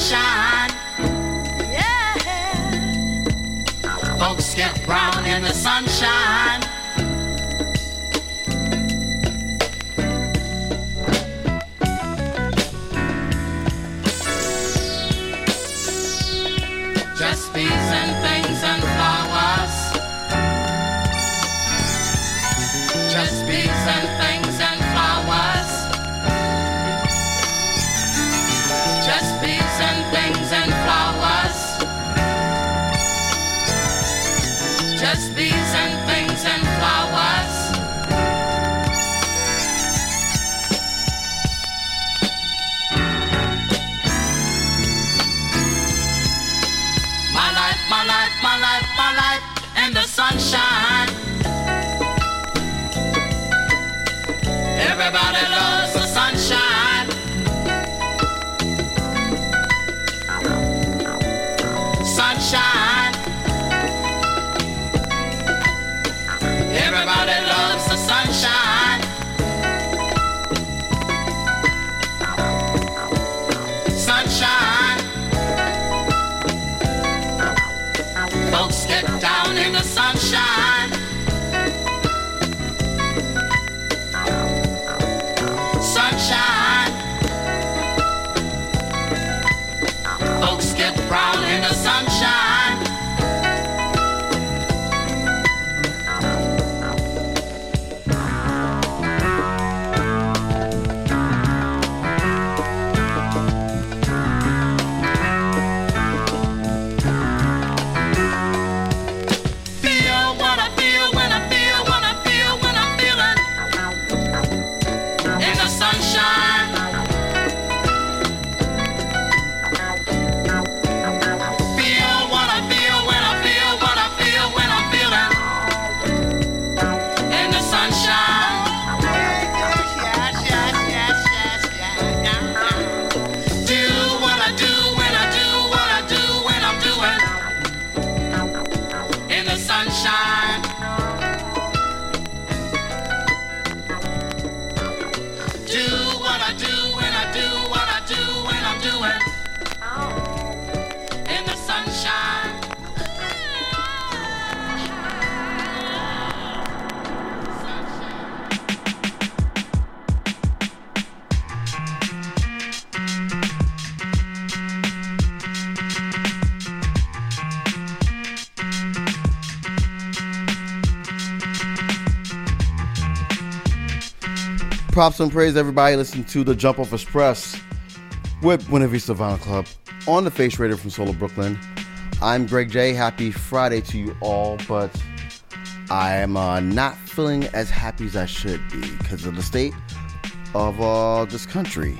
Sunshine. Yeah. Folks get brown in the sunshine. Just bees and things and Everybody loves Props and praise, everybody. Listen to the Jump Off Express with Buena Vista Vinyl Club on the Face Radio from Solo Brooklyn. I'm Greg J. Happy Friday to you all, but I am uh, not feeling as happy as I should be because of the state of uh, this country.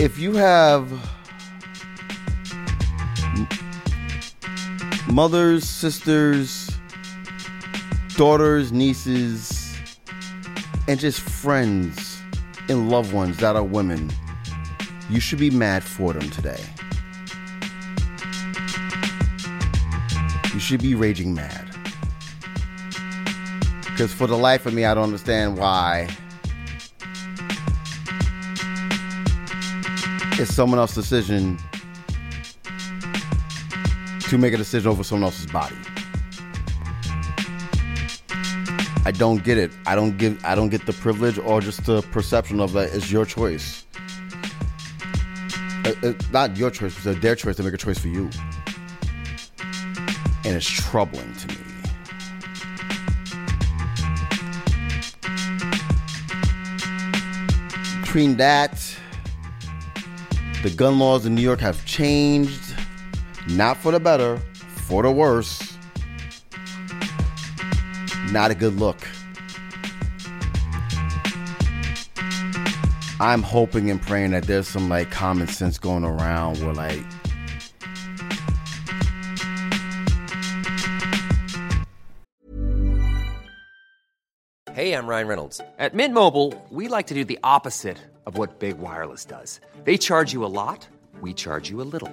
If you have mothers, sisters, daughters, nieces, and just friends and loved ones that are women, you should be mad for them today. You should be raging mad. Because for the life of me, I don't understand why it's someone else's decision to make a decision over someone else's body. I don't get it. I don't give. I don't get the privilege or just the perception of that. It's your choice. It's not your choice, it's their choice to make a choice for you, and it's troubling to me. Between that, the gun laws in New York have changed, not for the better, for the worse. Not a good look. I'm hoping and praying that there's some like common sense going around where like Hey, I'm Ryan Reynolds. At Mint Mobile, we like to do the opposite of what Big Wireless does. They charge you a lot, we charge you a little.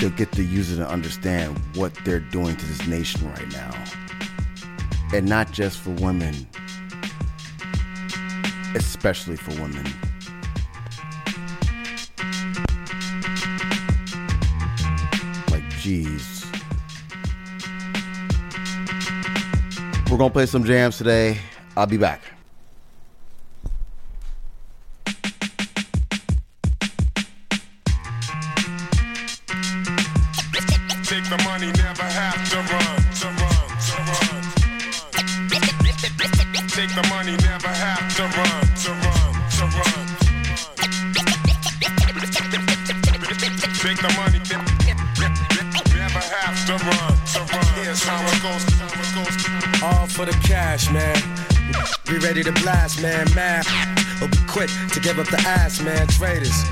they'll get the user to understand what they're doing to this nation right now. And not just for women, especially for women. Like, geez. We're gonna play some jams today. I'll be back. For the cash, man. Be ready to blast, man. Mad. Will be quick to give up the ass, man. Traitors,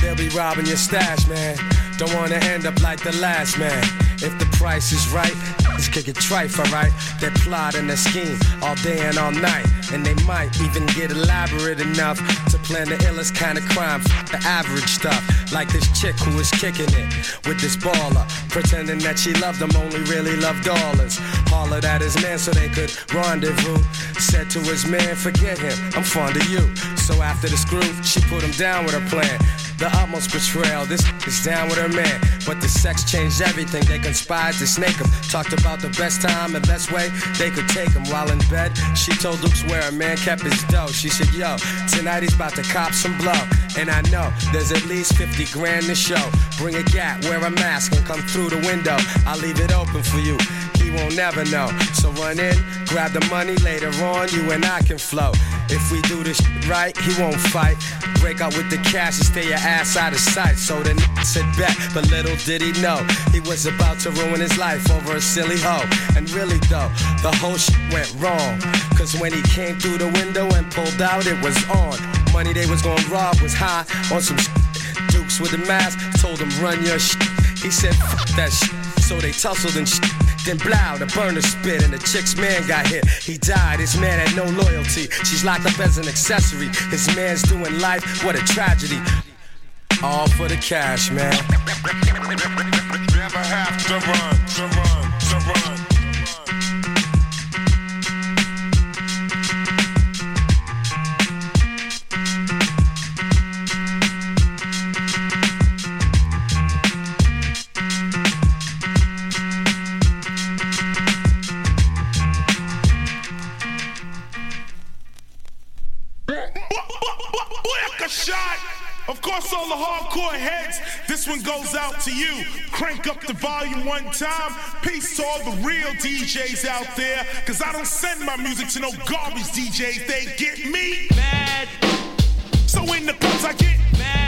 they'll be robbing your stash, man. Don't wanna end up like the last man. If the price is right, let's kick it trife, alright? They plot and they scheme all day and all night. And they might even get elaborate enough to plan the illest kind of crime. The average stuff. Like this chick who was kicking it with this baller. Pretending that she loved him, only really loved dollars. Hollered at his man so they could rendezvous. Said to his man, forget him, I'm fond of you. So after the screw, she put him down with her plan. The utmost betrayal, this is down with her man. But the sex changed everything. They conspired to snake him. Talked about the best time and best way they could take him. While in bed, she told Dukes where a man kept his dough. She said, Yo, tonight he's about to cop some blow. And I know there's at least 50 grand to show. Bring a gat, wear a mask, and come through the window. I'll leave it open for you. He won't never know. So run in, grab the money later on, you and I can flow. If we do this right, he won't fight. Break out with the cash and stay your ass out of sight. So the n- sit back, but little did he know he was about to ruin his life over a silly hoe. And really though, the whole shit went wrong. Cause when he came through the window and pulled out, it was on. Money they was gonna rob was high on some sh- Dukes with a mask told him run your shit. He said fuck that shit. So they tussled and shit. Then blow, the burner spit, and the chick's man got hit. He died, his man had no loyalty. She's locked up as an accessory. His man's doing life, what a tragedy. All for the cash, man. Never have to run, to run, to run. Across all the hardcore heads, this one goes out to you. Crank up the volume one time. Peace to all the real DJs out there, cause I don't send my music to no garbage DJs. They get me mad. So in the clubs, I get mad.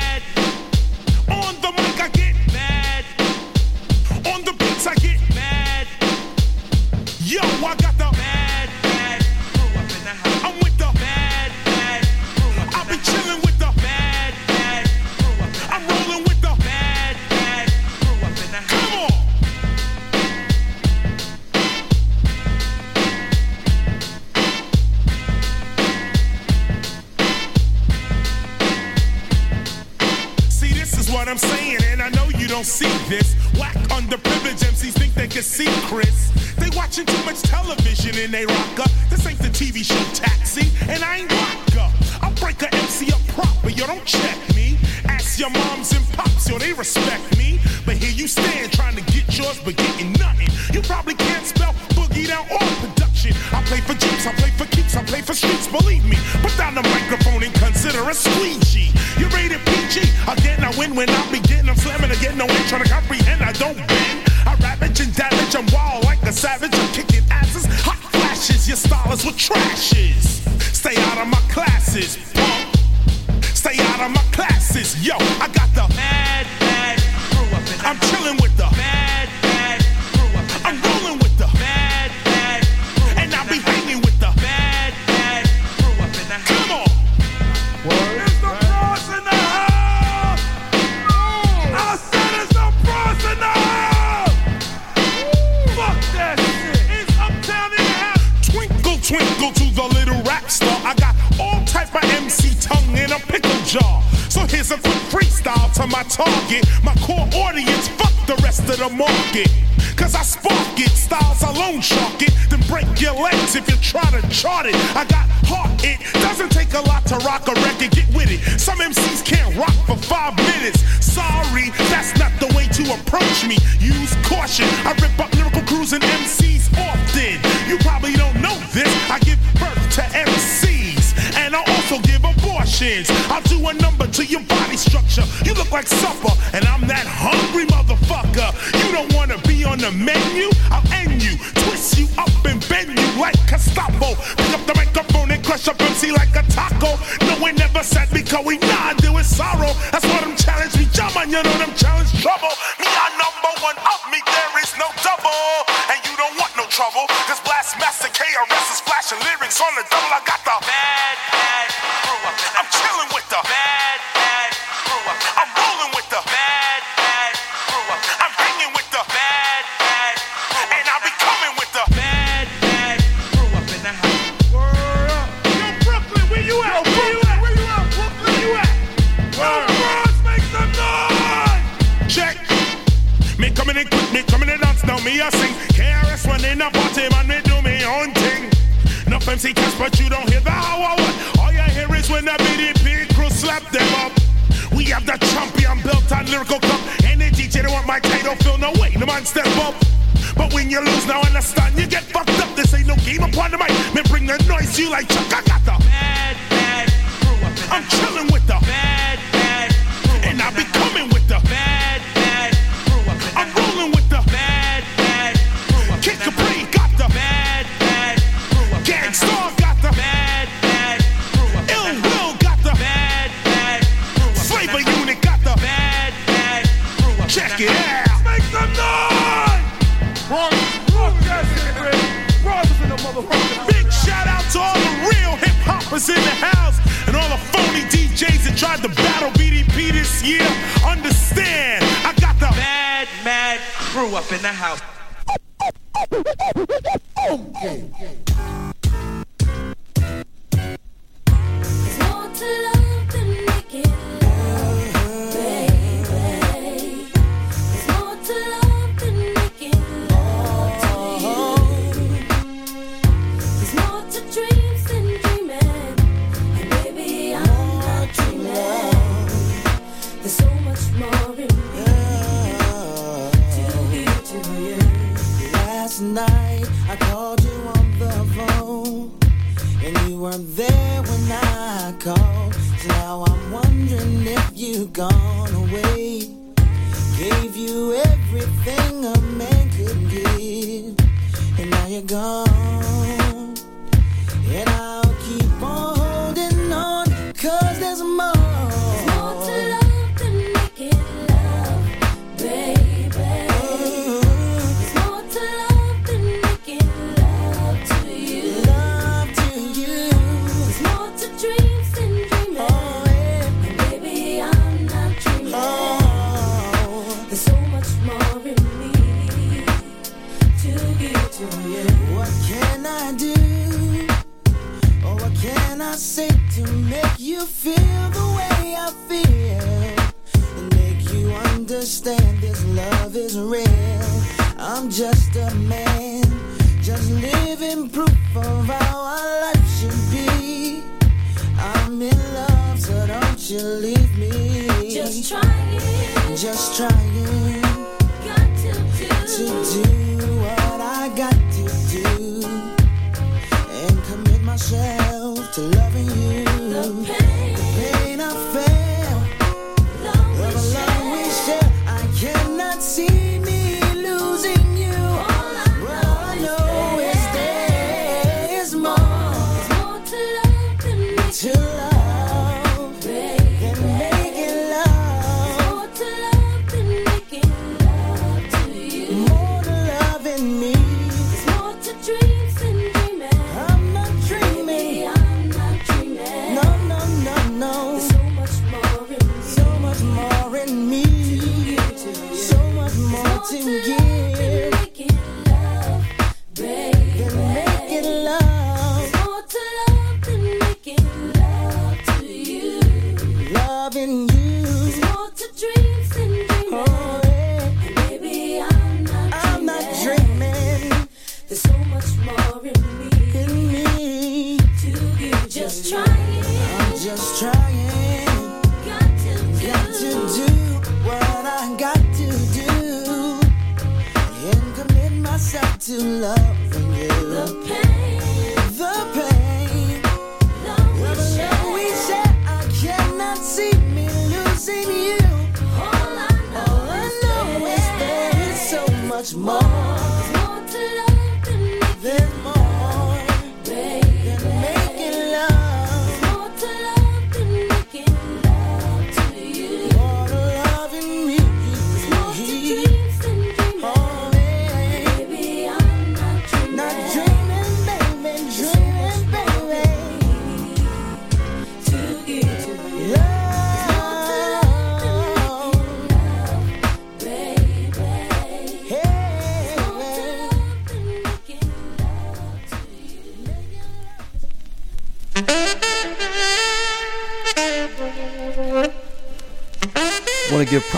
up in the house.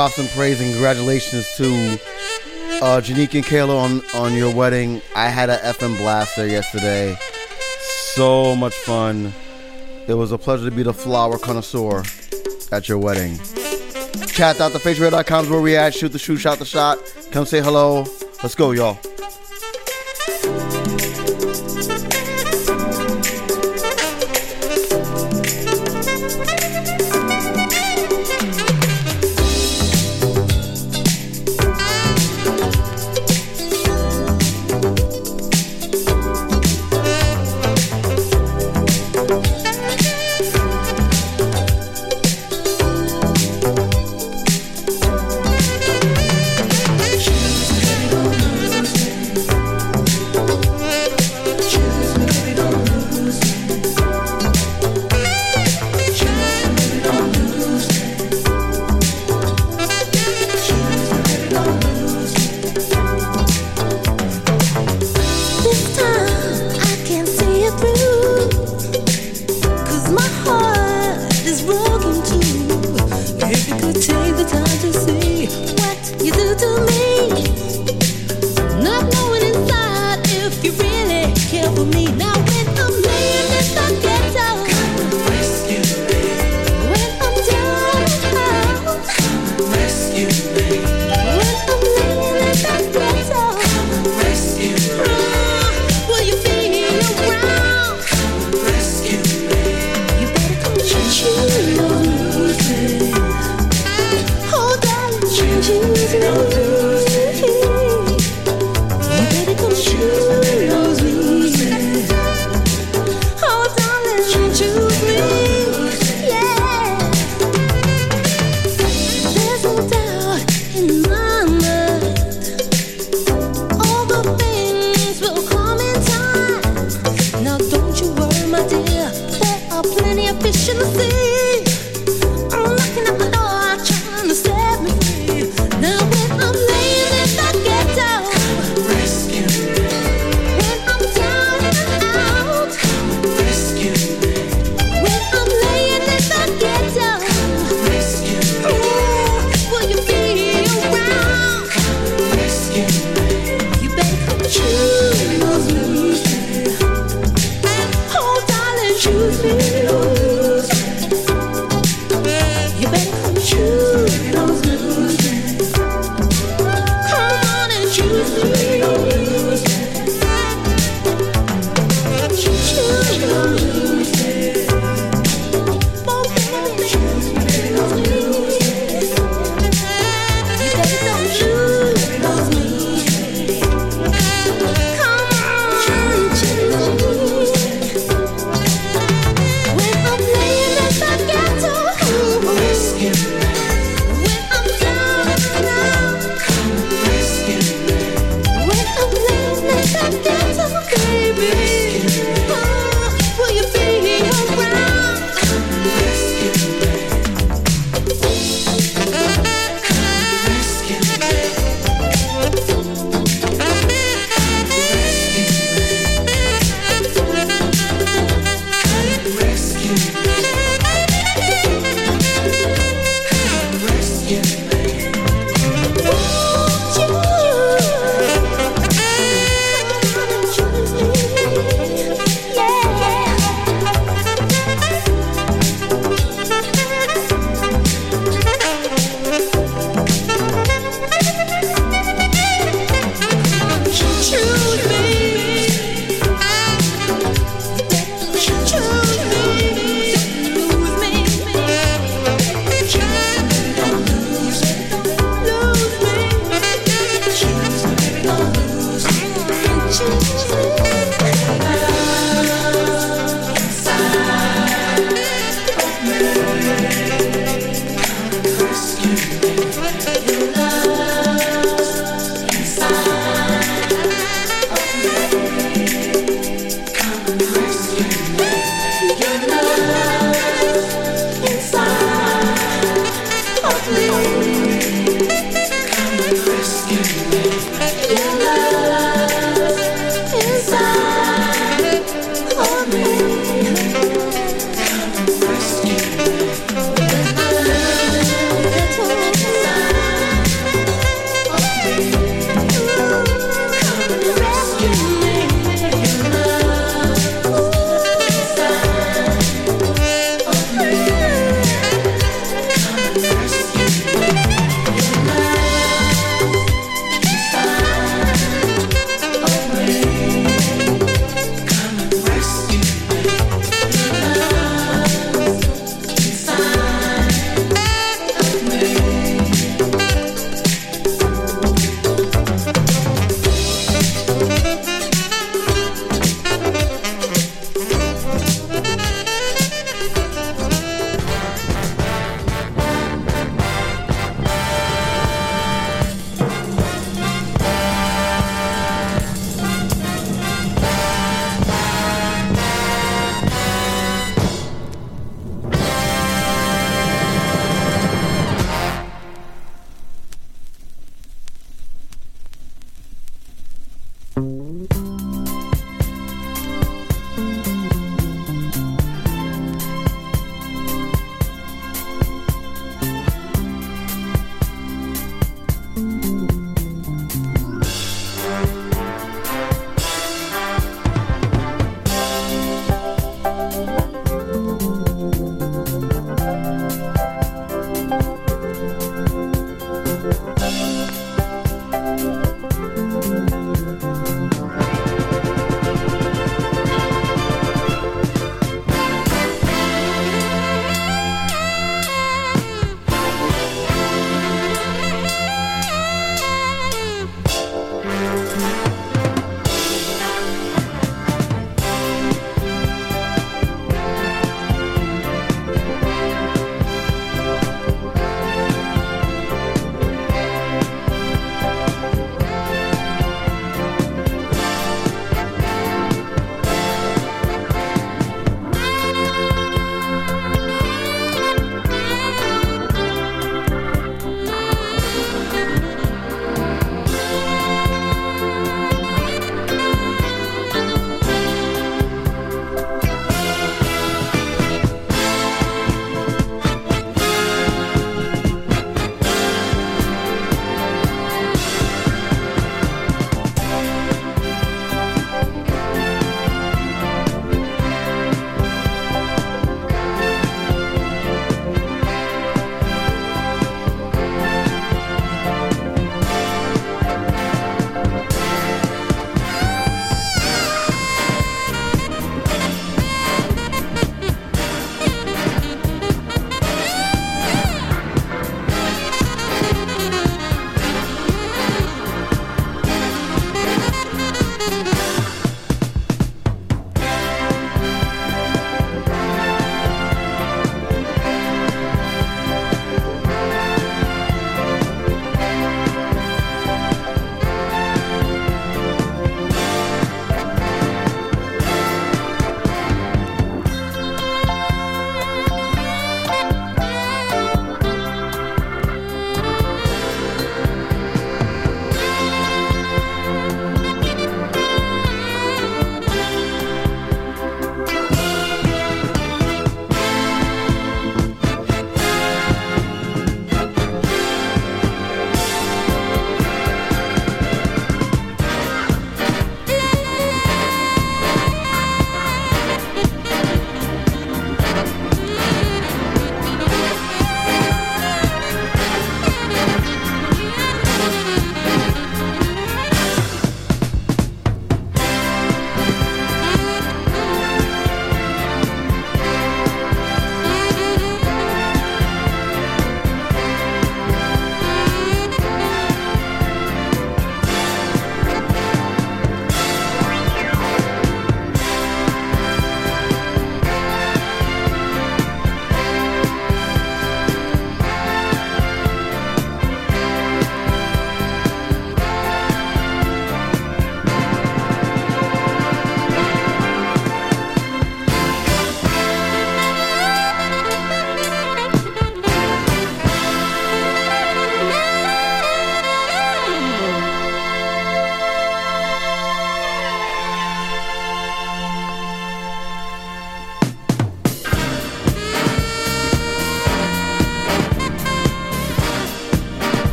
props and praise and congratulations to uh, Janique and Kayla on, on your wedding. I had an effing blast there yesterday. So much fun. It was a pleasure to be the flower connoisseur at your wedding. Chat.thefaceradio.com is where we at. Shoot the shoot, shot the shot. Come say hello. Let's go, y'all.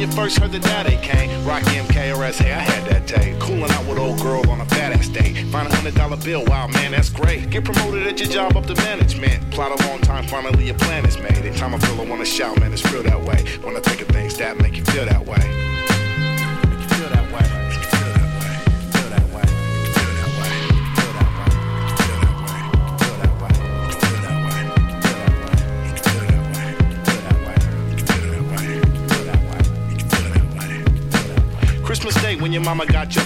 You when you first heard the daddy came? Rocky MK hey, I had that day. Cooling out with old girl on a fat ass day. Find a hundred dollar bill. Wow, man, that's great. Get promoted at your job up to management. Plot a long time, finally your plan is made. Every time I feel I wanna shout, man, it's real that way. I got you.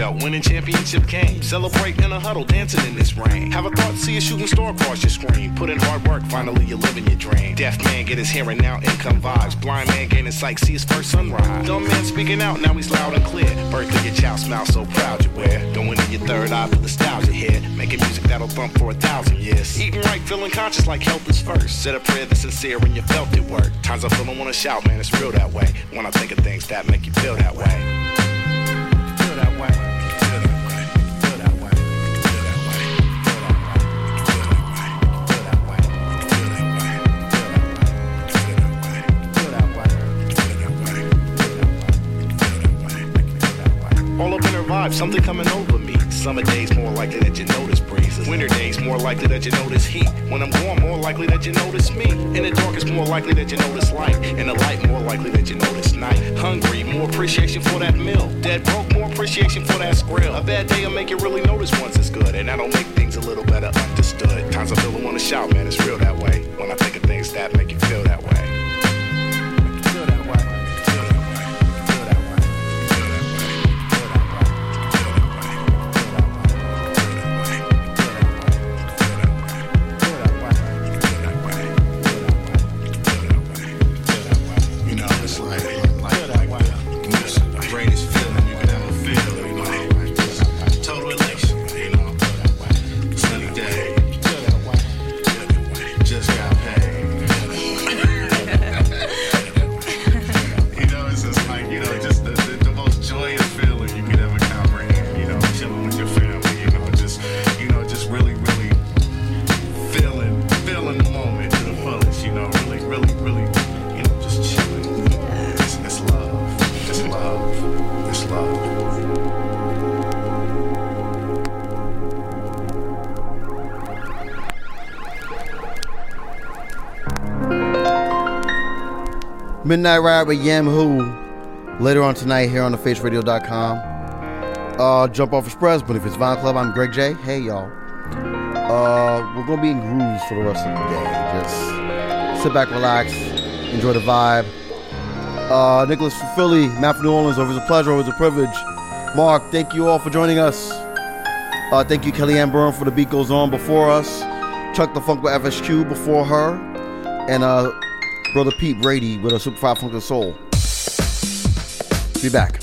Felt winning championship game. Celebrate in a huddle, dancing in this rain. Have a thought, see a shooting star across your screen. Put in hard work, finally you're living your dream. Deaf man get his hearing now, income vibes. Blind man gaining sight, see his first sunrise. Dumb man speaking out, now he's loud and clear. Birthday your child smile so proud you wear. Going in your third eye, put nostalgia here. Making music that'll thump for a thousand years. Eating right, feeling conscious like health is first. Said a prayer that's sincere when you felt it work. Times I feel I wanna shout, man, it's real that way. When I think of things that make you feel that way. Vibe, something coming over me. Summer days more likely that you notice breezes. Winter days more likely that you notice heat. When I'm gone, more likely that you notice me. In the dark, it's more likely that you notice light. In the light, more likely that you notice night. Hungry, more appreciation for that meal. Dead broke, more appreciation for that skrill. A bad day will make you really notice once it's good, and that'll make things a little better understood. Times I feel I wanna shout, man, it's real that way. When I think of things that make Midnight Riot with Yam Who later on tonight here on thefaceradio.com. Uh, Jumpoff Express, Buena Vista Vinyl Club, I'm Greg J. Hey, y'all. Uh, we're gonna be in grooves for the rest of the day. Just sit back, relax, enjoy the vibe. Uh, Nicholas from Philly, Matt from New Orleans, always a pleasure, always a privilege. Mark, thank you all for joining us. Uh, thank you, Kellyanne Byrne, for the beat goes on before us. Chuck the Funk with FSQ before her. And uh, Brother Pete Brady with a Super 5 Funk Soul. Be back.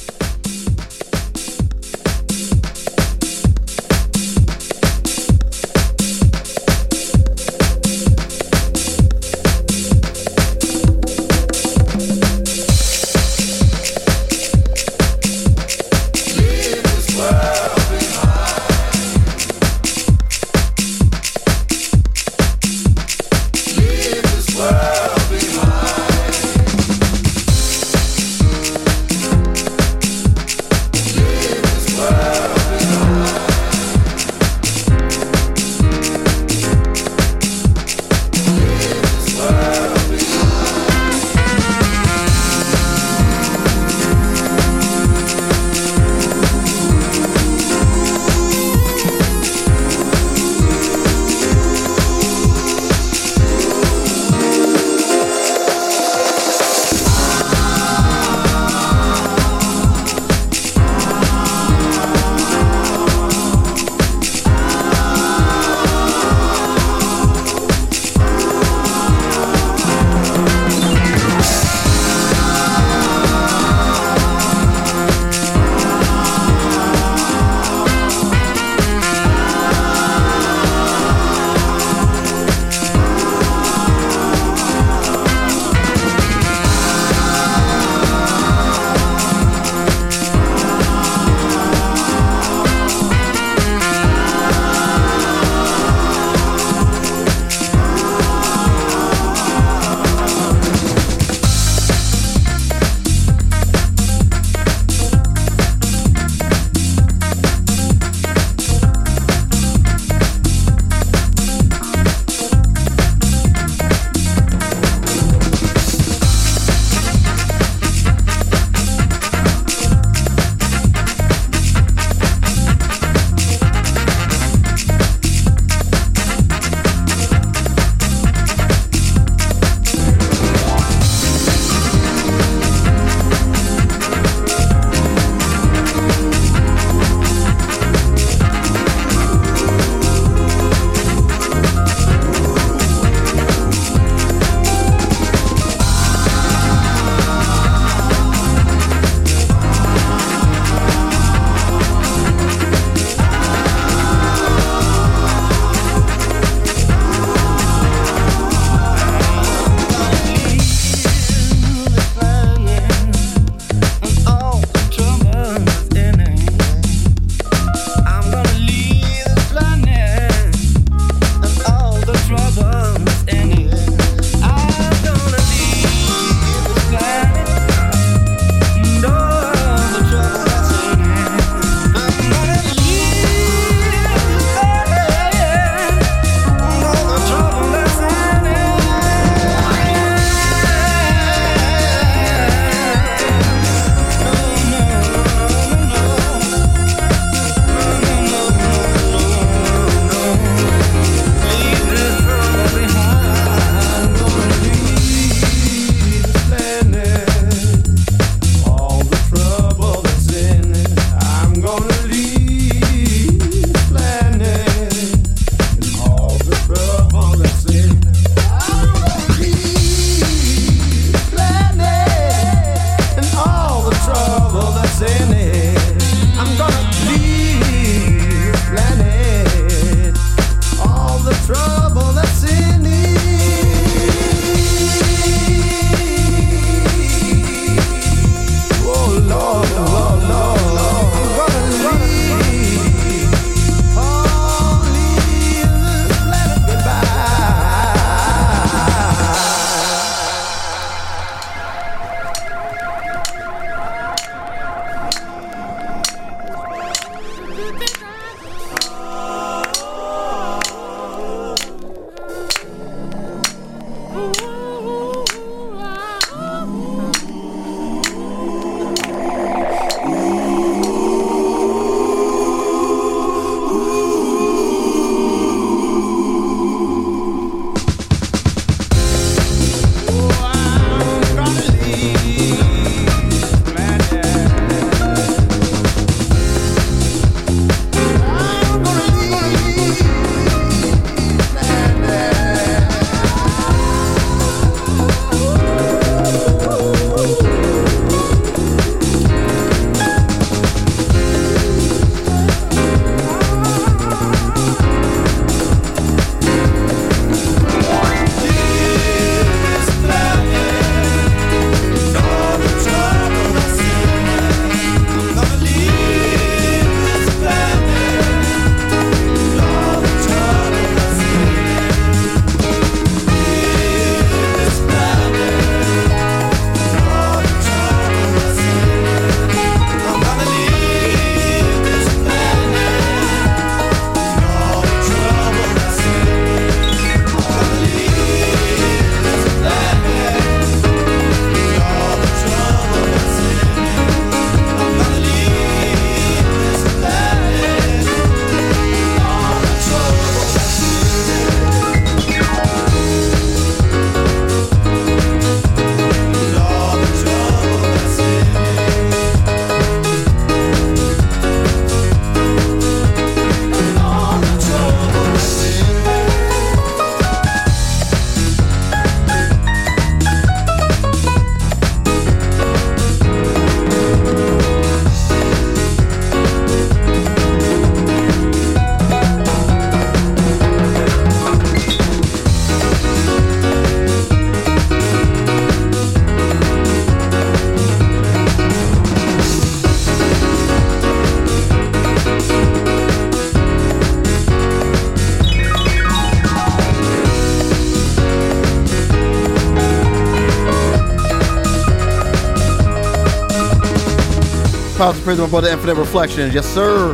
Proud to praise my the Infinite Reflections. Yes, sir.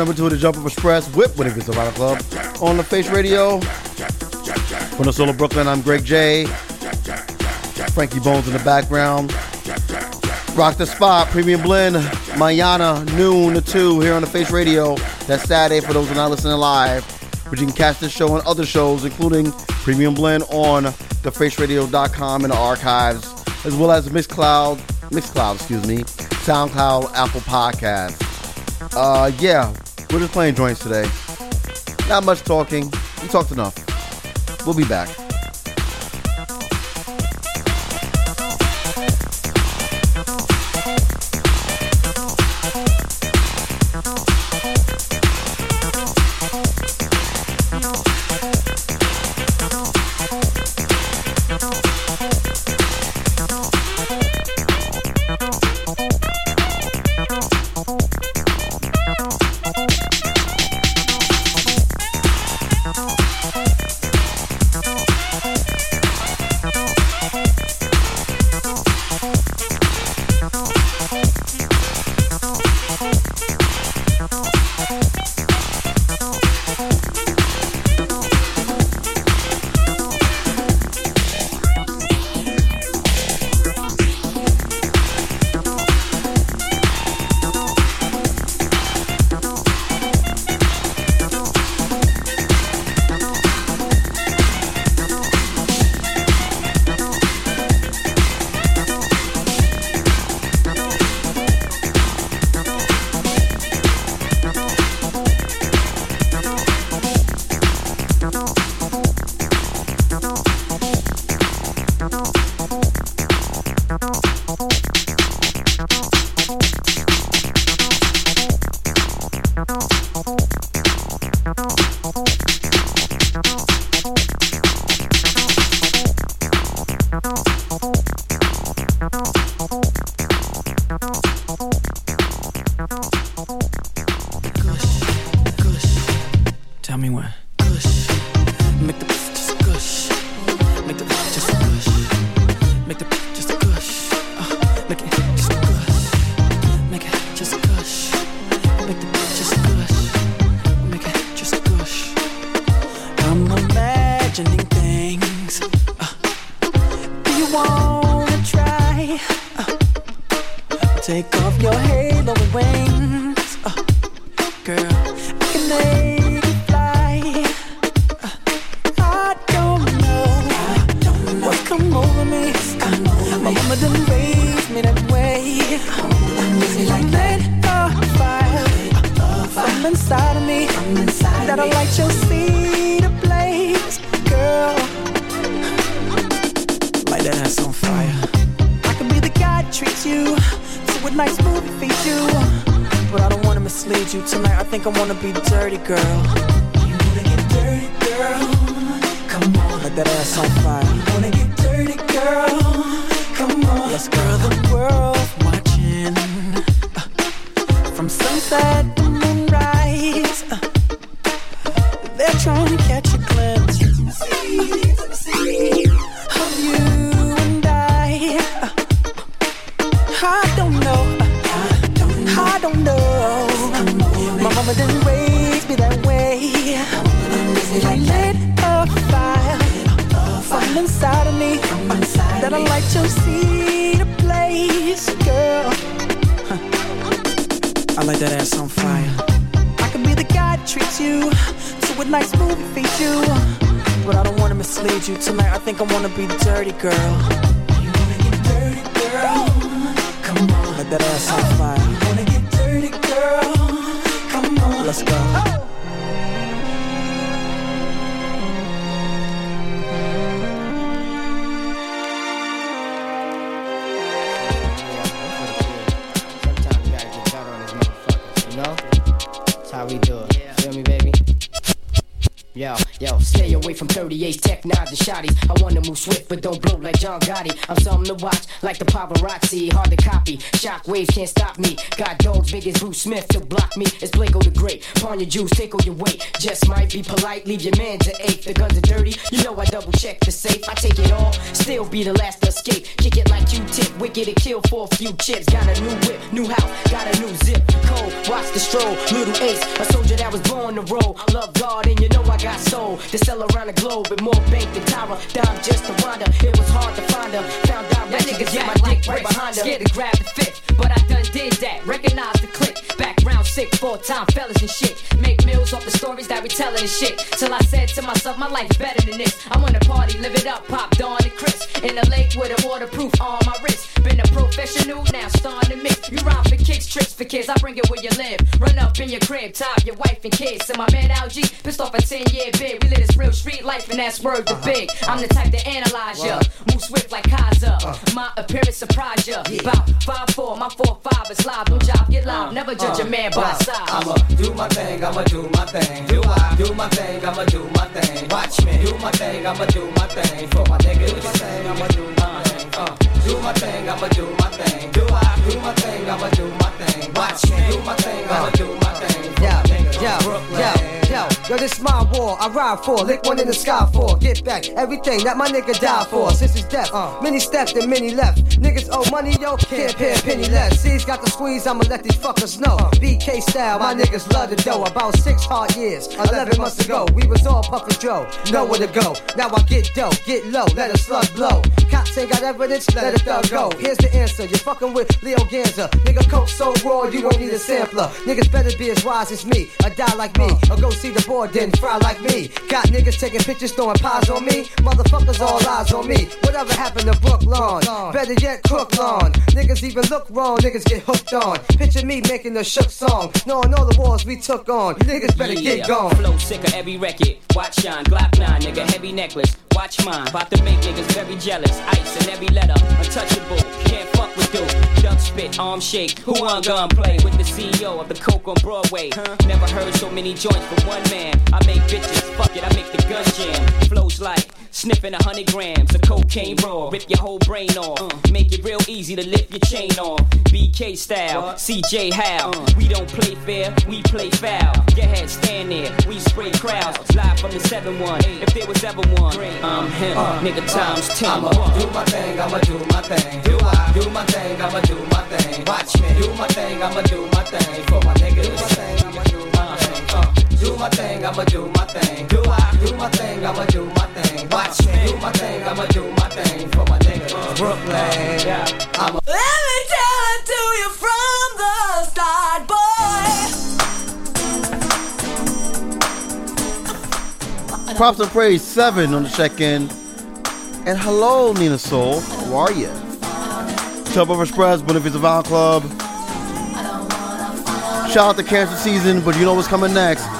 Number two of the Jumpoff Express with Gets Around Club on the Face Radio. From the Soul Brooklyn, I'm Greg J. Frankie Bones in the background. Rock the spot, premium blend, Mayana, noon to 2 here on the Face Radio. That's Saturday for those who are not listening live. But you can catch this show and other shows, including Premium Blend on thefaceradio.com in the archives, as well as Mixcloud, Mixcloud, excuse me, SoundCloud, Apple Podcasts. Uh, yeah, we're just playing joints today. Not much talking. We talked enough. We'll be back. We do it. Feel me, baby? Yo, yo, stay away from 38 tech knives and shotties. I wanna move swift, but don't blow like John Gotti. I'm something to watch, like the paparazzi, hard to copy. Shockwaves can't stop me. Got dogs big as Bruce Smith to block me. It's Blake the Great. Pawn your juice, take all your weight. Just might be polite, leave your man to eight. The guns are dirty, you know I double check the safe. I take it all, still be the last to escape. Kick it like Q-tip, wicked and kill for a few chips. Got a new whip, new house, got a new zip. Cold, watch the stroll, little ace, a soldier that was born to roll. Love God, and you know I got soul to sell around the globe with more bank than Tyra. Dime just to Wanda, it was hard to find her. Found out that niggas get my dick right behind her. Scared to grab the fifth, but I done did that. Recognize the click. Background sick, four time fellas and shit. Make meals off the stories that we tellin' and shit. Till I said to myself, my life's better than this. I wanna party, live it up, pop Dawn and Chris. In the lake with a waterproof on my wrist. Been a professional, now starting to mix. You rhyme for kicks, tricks for kids. I bring it where you live. Run up in your crib, top your wife and kids. And my man Algie, pissed off a 10 year bid. We live this real street life and that's word to big. I'm the type to analyze ya. Move swift like Kaiser. Uh. My appearance surprise ya. About 5'4, my 4'5 is live. Don't job, get loud. Uh. Never judge a uh. man by size. I'ma do my thing, I'ma do my thing. Do I do my thing, I'ma do my thing. Watch me do my thing, I'ma do my thing. For my niggas, do my thing, I'ma do my thing. Uh, do my thing, I'ma do my thing. Do I do my thing, I'ma do my thing. Watch me do my thing, I'ma do my thing. For my niggas, Yo, yo, this my war. I ride for, lick one in the sky for. Get back everything that my nigga died for. Since his death, many stepped and many left. Niggas owe money, yo, can't pay a penny less. C's got the squeeze, I'ma let these fuckers know. BK style, my niggas love the dough. About six hard years, 11 months ago, we was all puffin' Joe. Nowhere to go. Now I get dough, get low, let a slug blow. Cops ain't got evidence, let a thug go. Here's the answer, you're fucking with Leo Ganza. Nigga, coke so raw, you don't need a sampler. Niggas better be as wise as me, or die like me, or go see the board, then fry like me. Got niggas taking pictures, throwing pies on me. Motherfuckers all eyes on me. Whatever happened to Brook Lawn? Better yet, Crook Lawn. Niggas even look wrong, niggas get hooked on. Picture me making a shook song, knowing all the wars we took on. Niggas better get gone. Flow sick of every record. Watch shine, Glock 9, nigga, heavy necklace. Watch mine, about to make niggas very jealous. Ice in every letter, untouchable. Can't fuck with dude. Duck spit, arm shake. Who I'm gonna play with the CEO of the Coke on Broadway? Huh? Never heard so many joints for one man. I make bitches, fuck it, I make the gun jam. Flows like sniffing a hundred grams of cocaine raw. Rip your whole brain off. Uh. Make it real easy to lift your chain off. BK style, CJ How. Uh. We don't play fair, we play foul. Get ahead, stand there. We spray crowds. Live from the 7-1. If there was ever one, I'm him. Uh. Nigga times 10. I'ma do my thing, I'ma do my thing. Do I do my thing, I'ma do my thing. Watch me do my thing, I'ma do my thing. For my niggas, do my thing, I'ma do my thing do my thing, I'ma do my thing. Do I do my thing, I'ma do my thing. Watch me do my thing, I'ma do my thing for my nigga Brooklyn. Yeah, I'm a- Let me tell it to you from the start, boy. Props and praise seven on the check-in. And hello, Nina Soul. How are you? Top Chubba Express, it's a vine Club. Shout out to cancer season, but you know what's coming next.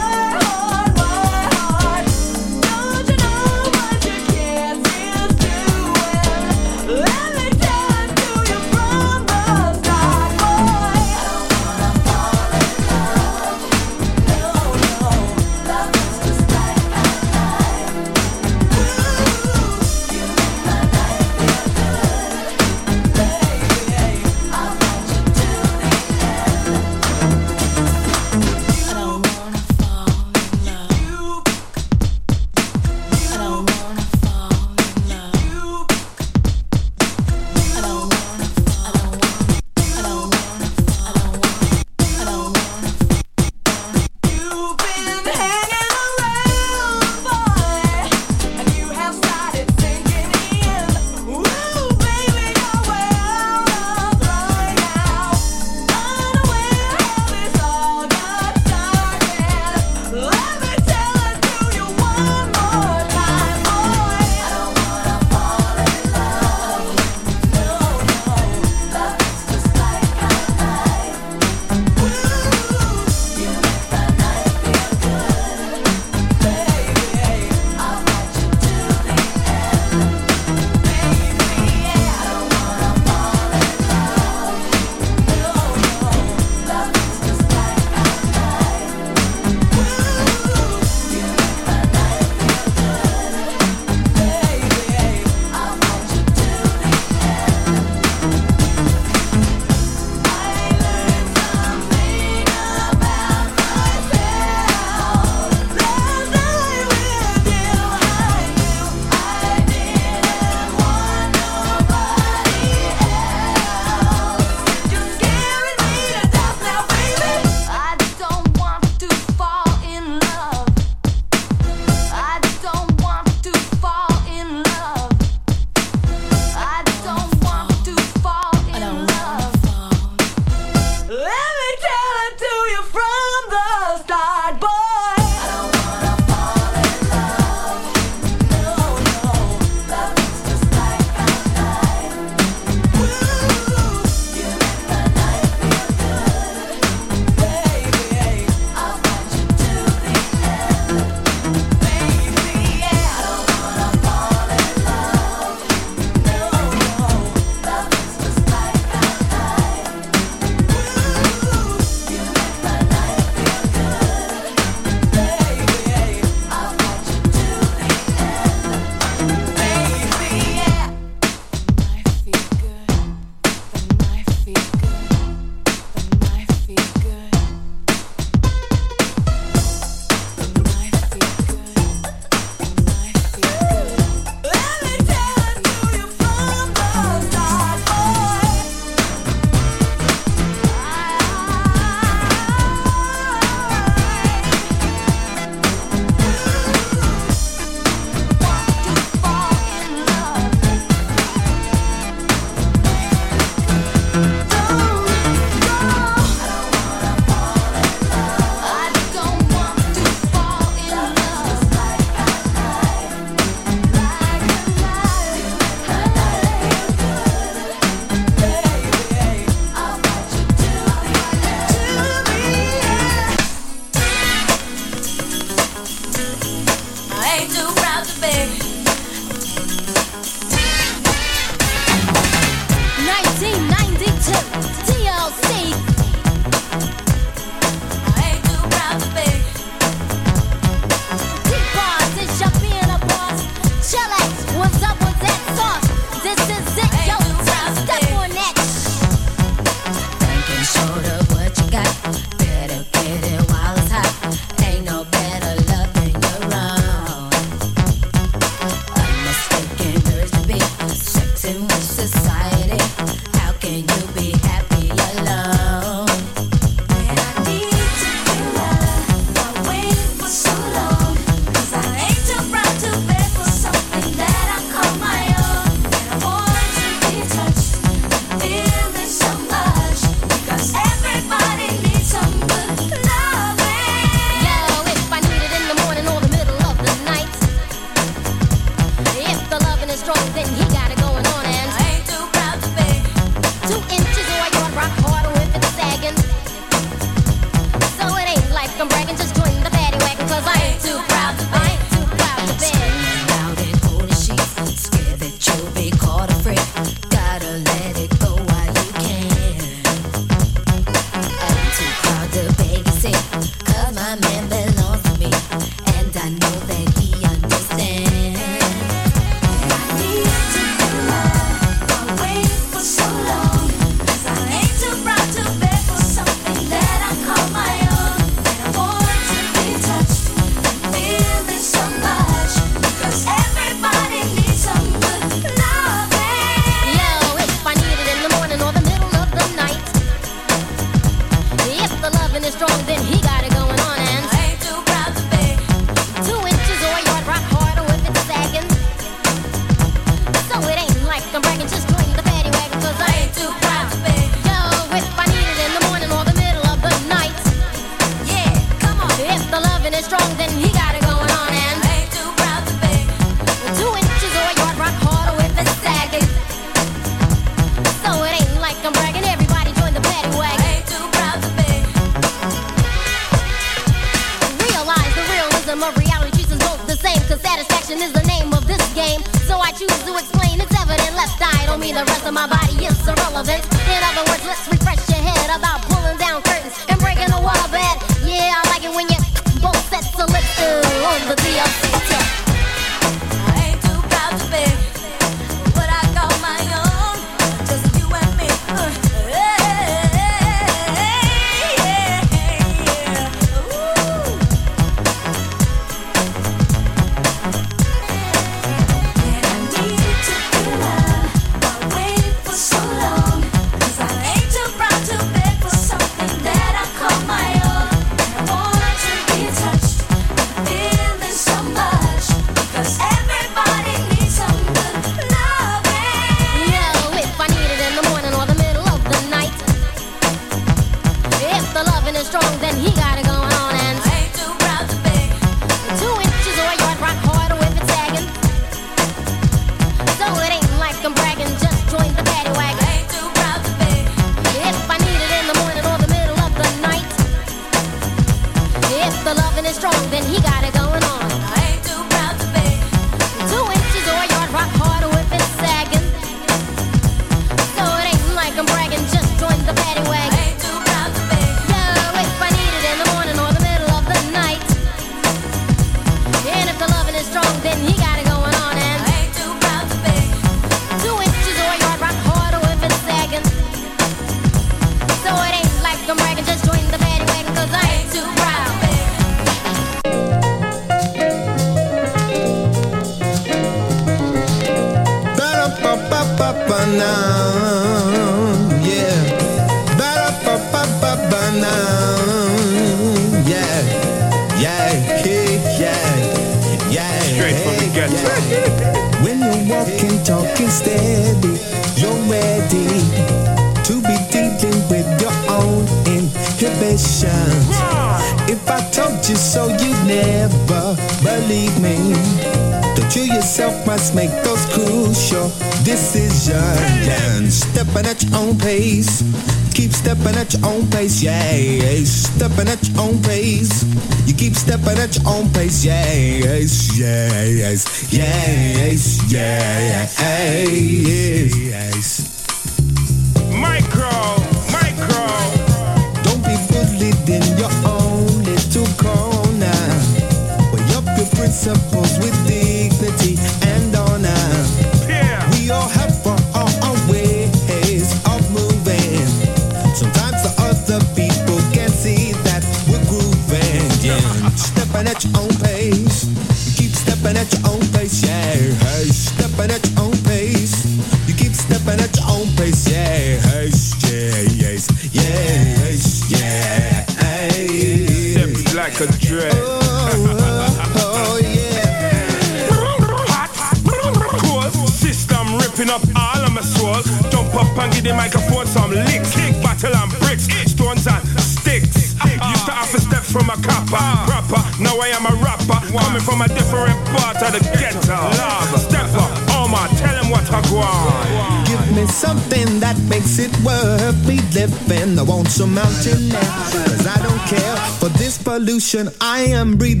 I am breathing.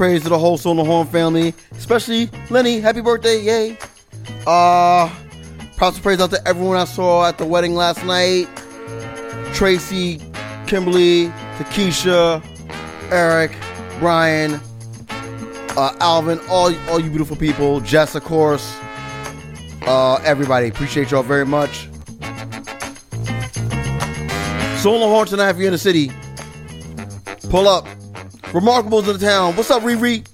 praise to the whole Soul and Horn family, especially Lenny. Happy birthday, yay! Uh, props and praise out to everyone I saw at the wedding last night Tracy, Kimberly, Takesha, Eric, Brian, uh, Alvin, all, all you beautiful people, Jess, of course, uh, everybody. Appreciate y'all very much. Soul and Horn tonight if you're in the city. Pull up. Remarkables of the Town. What's up, Riri?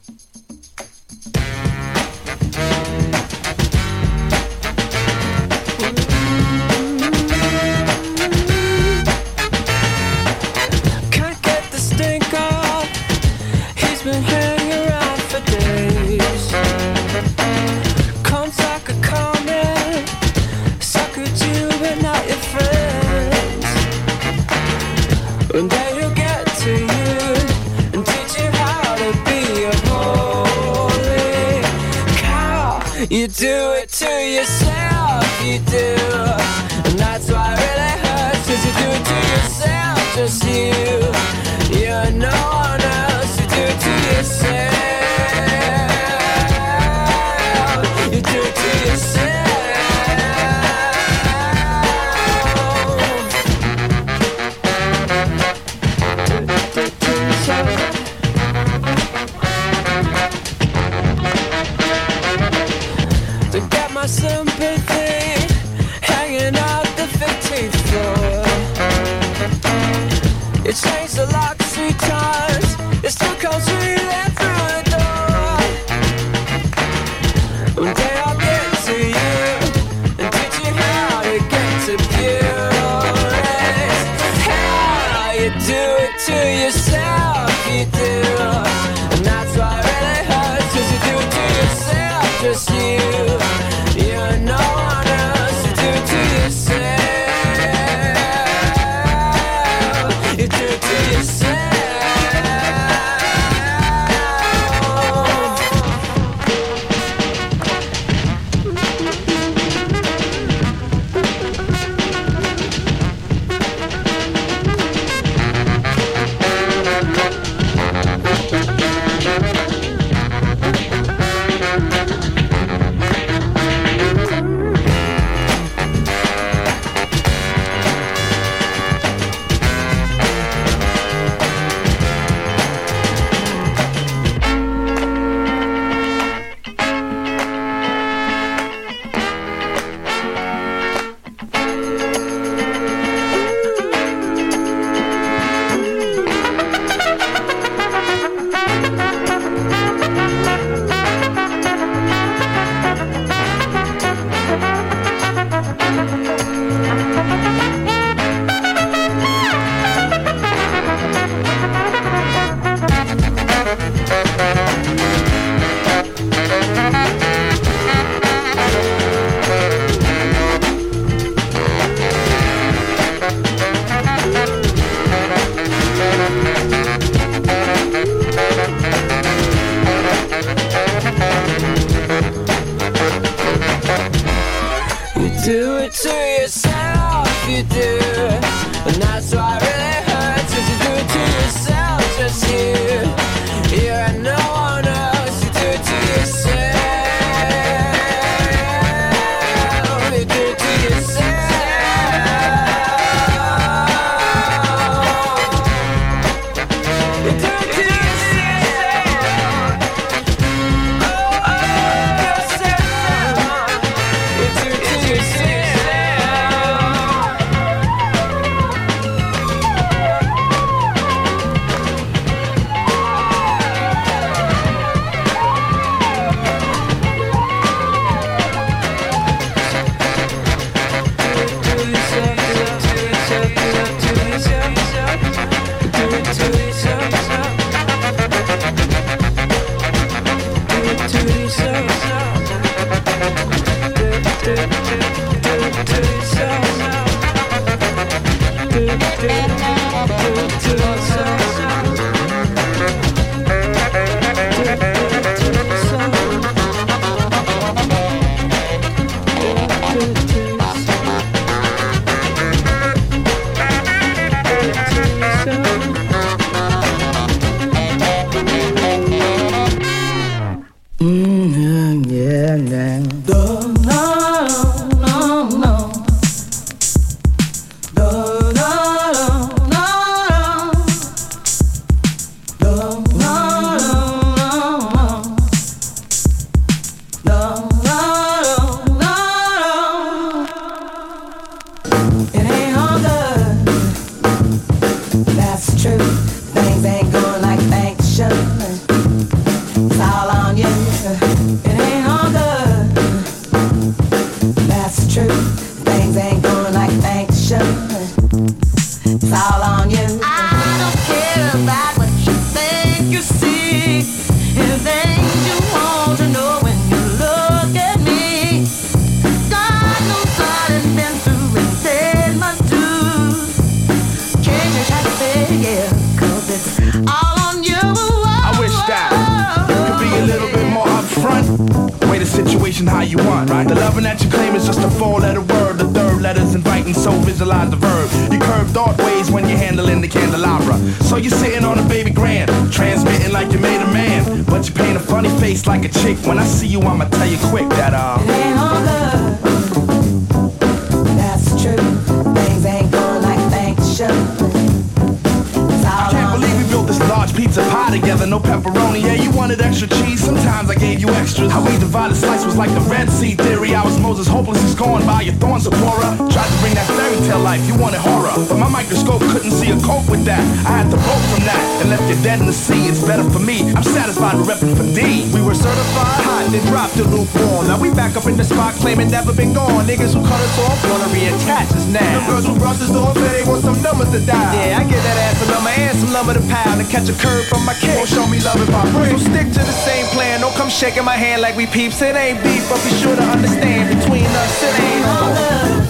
off, wanna reattach us now. The girls who from Brussels off, they want some numbers to die. Yeah, I get that ass a number and some lumber to pile to catch a curve from my kick. Won't show me love if I pray. So stick to the same plan, don't come shaking my hand like we peeps. It ain't beef, but be sure to understand between us it ain't all love.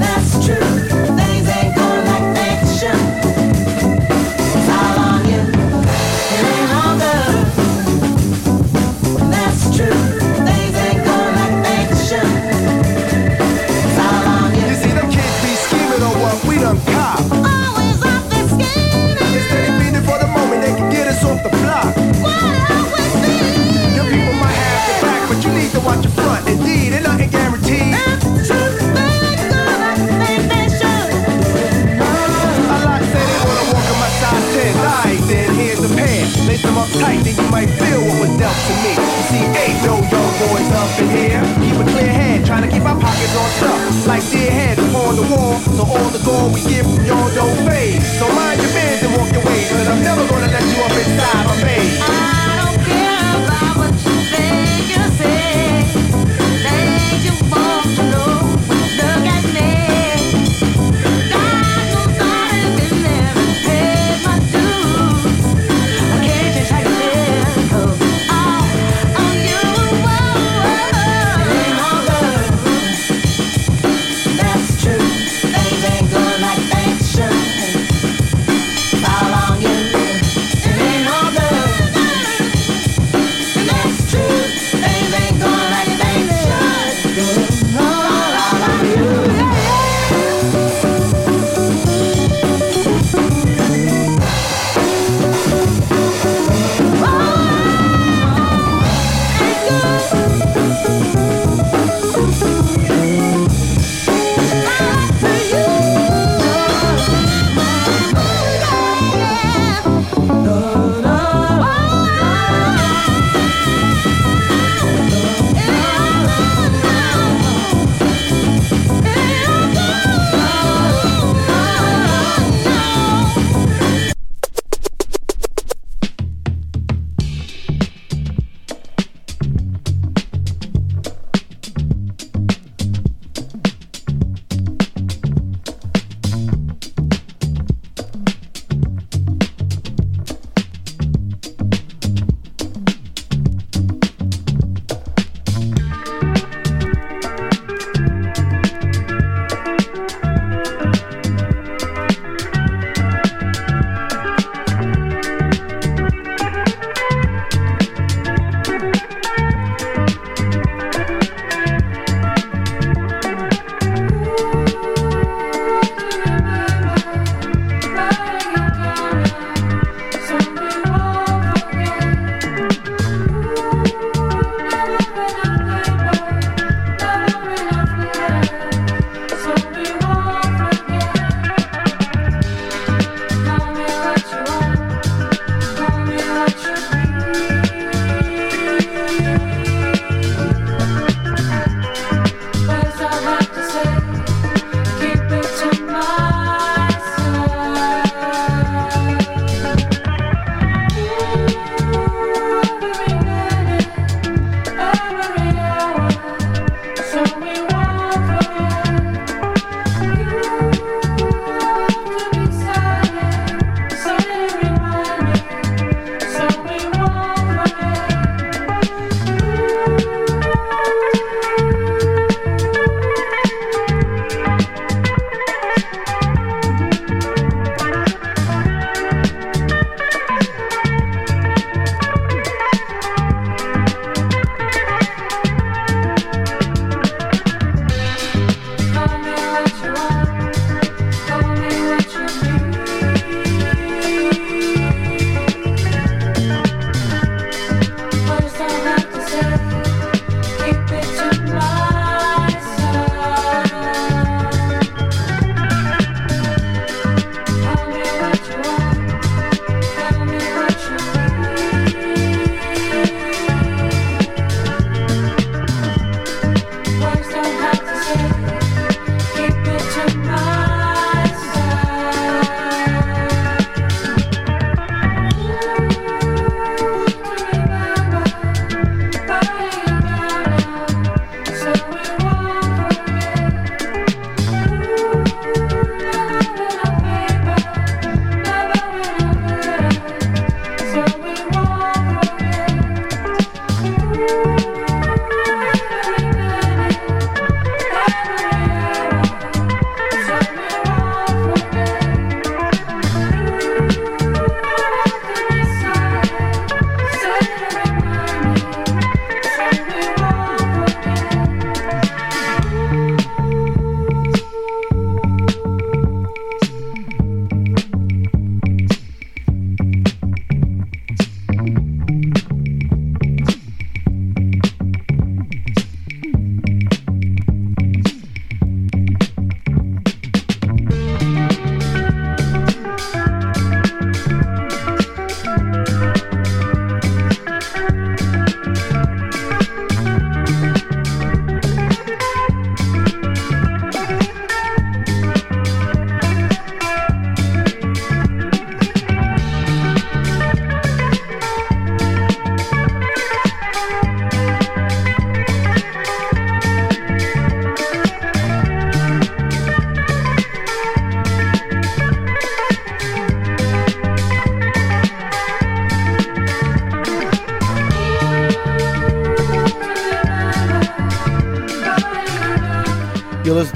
That's true. might feel what was dealt to me. You see, eight no young boys up in here. Keep a clear head, trying to keep our pockets on top. Like dead heads upon the wall. So all the gold we get from y'all don't fade. So mind your business and walk your way. I'm never gonna let you up inside my maze.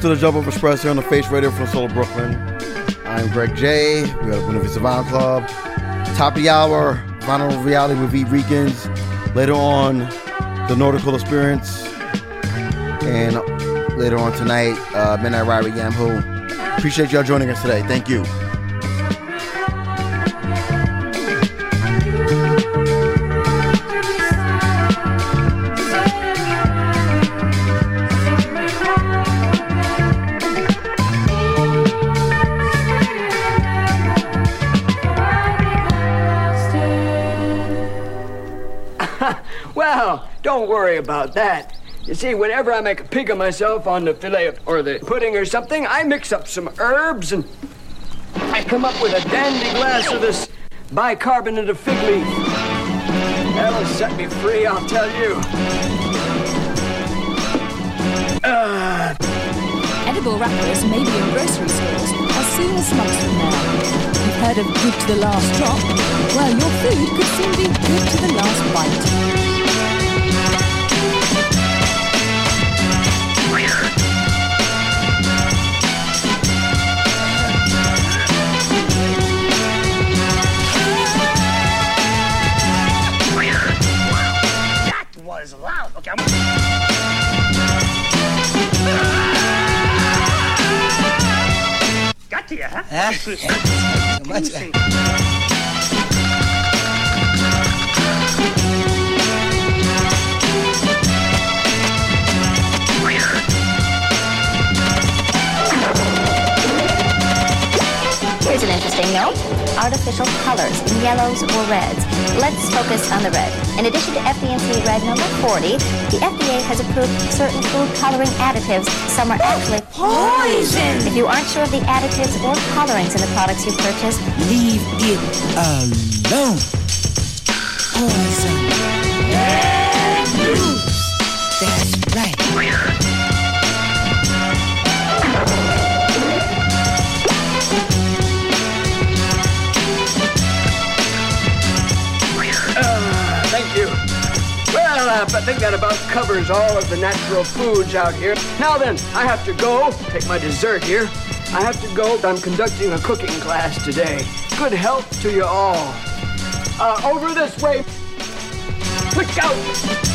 To the Jumpoff Express here on the Face Radio from Soul Brooklyn. I'm Greg J. We got Buena Vista Vinyl Club. Top of the hour, Vinyl Reality with E. Regans. Later on, the Nautical Experience. And later on tonight, uh, Midnight Riot with Yamhoo. Appreciate y'all joining us today. Thank you. Worry about that. You see, whenever I make a pig of myself on the fillet or the pudding or something, I mix up some herbs and I come up with a dandy glass of this bicarbonate of fig leaf. That'll set me free, I'll tell you. Uh, Edible wrappers may be in grocery stores as soon as months from now. You've heard of good to the last drop? Well, your food could soon be good to the last bite. Huh? Here's Artificial colors in yellows or reds. Let's focus on the red. In addition to FD&C Red number 40, the FDA has approved certain food coloring additives. Some are actually Poison! If you aren't sure of the additives or colorings in the products you purchase, Leave it alone. Poison. That's I think that about covers all of the natural foods out here. Now then, I have to go. Take my dessert here. I have to go. I'm conducting a cooking class today. Good health to you all. Uh, over this way. Look out!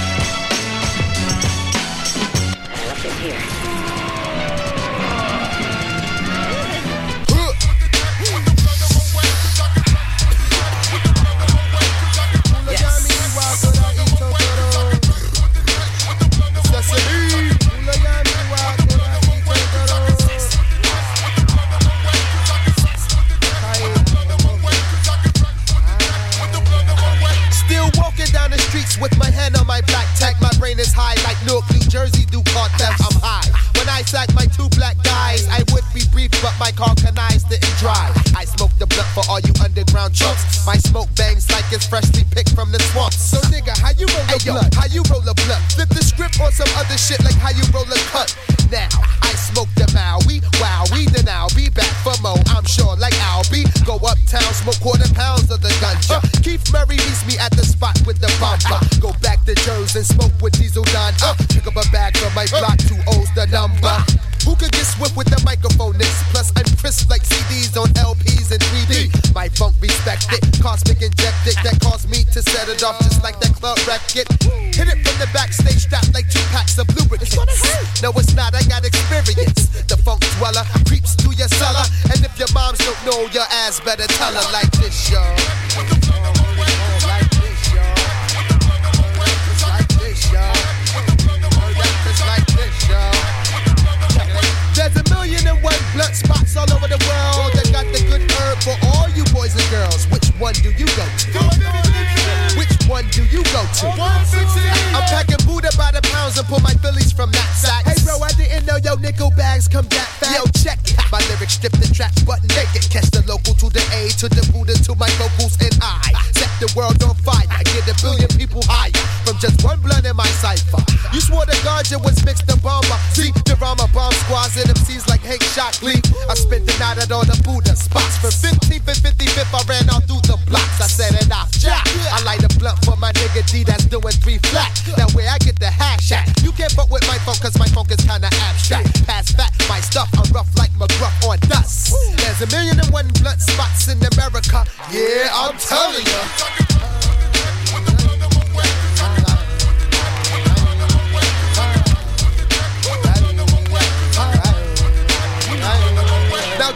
In America. Yeah, I'm telling ya.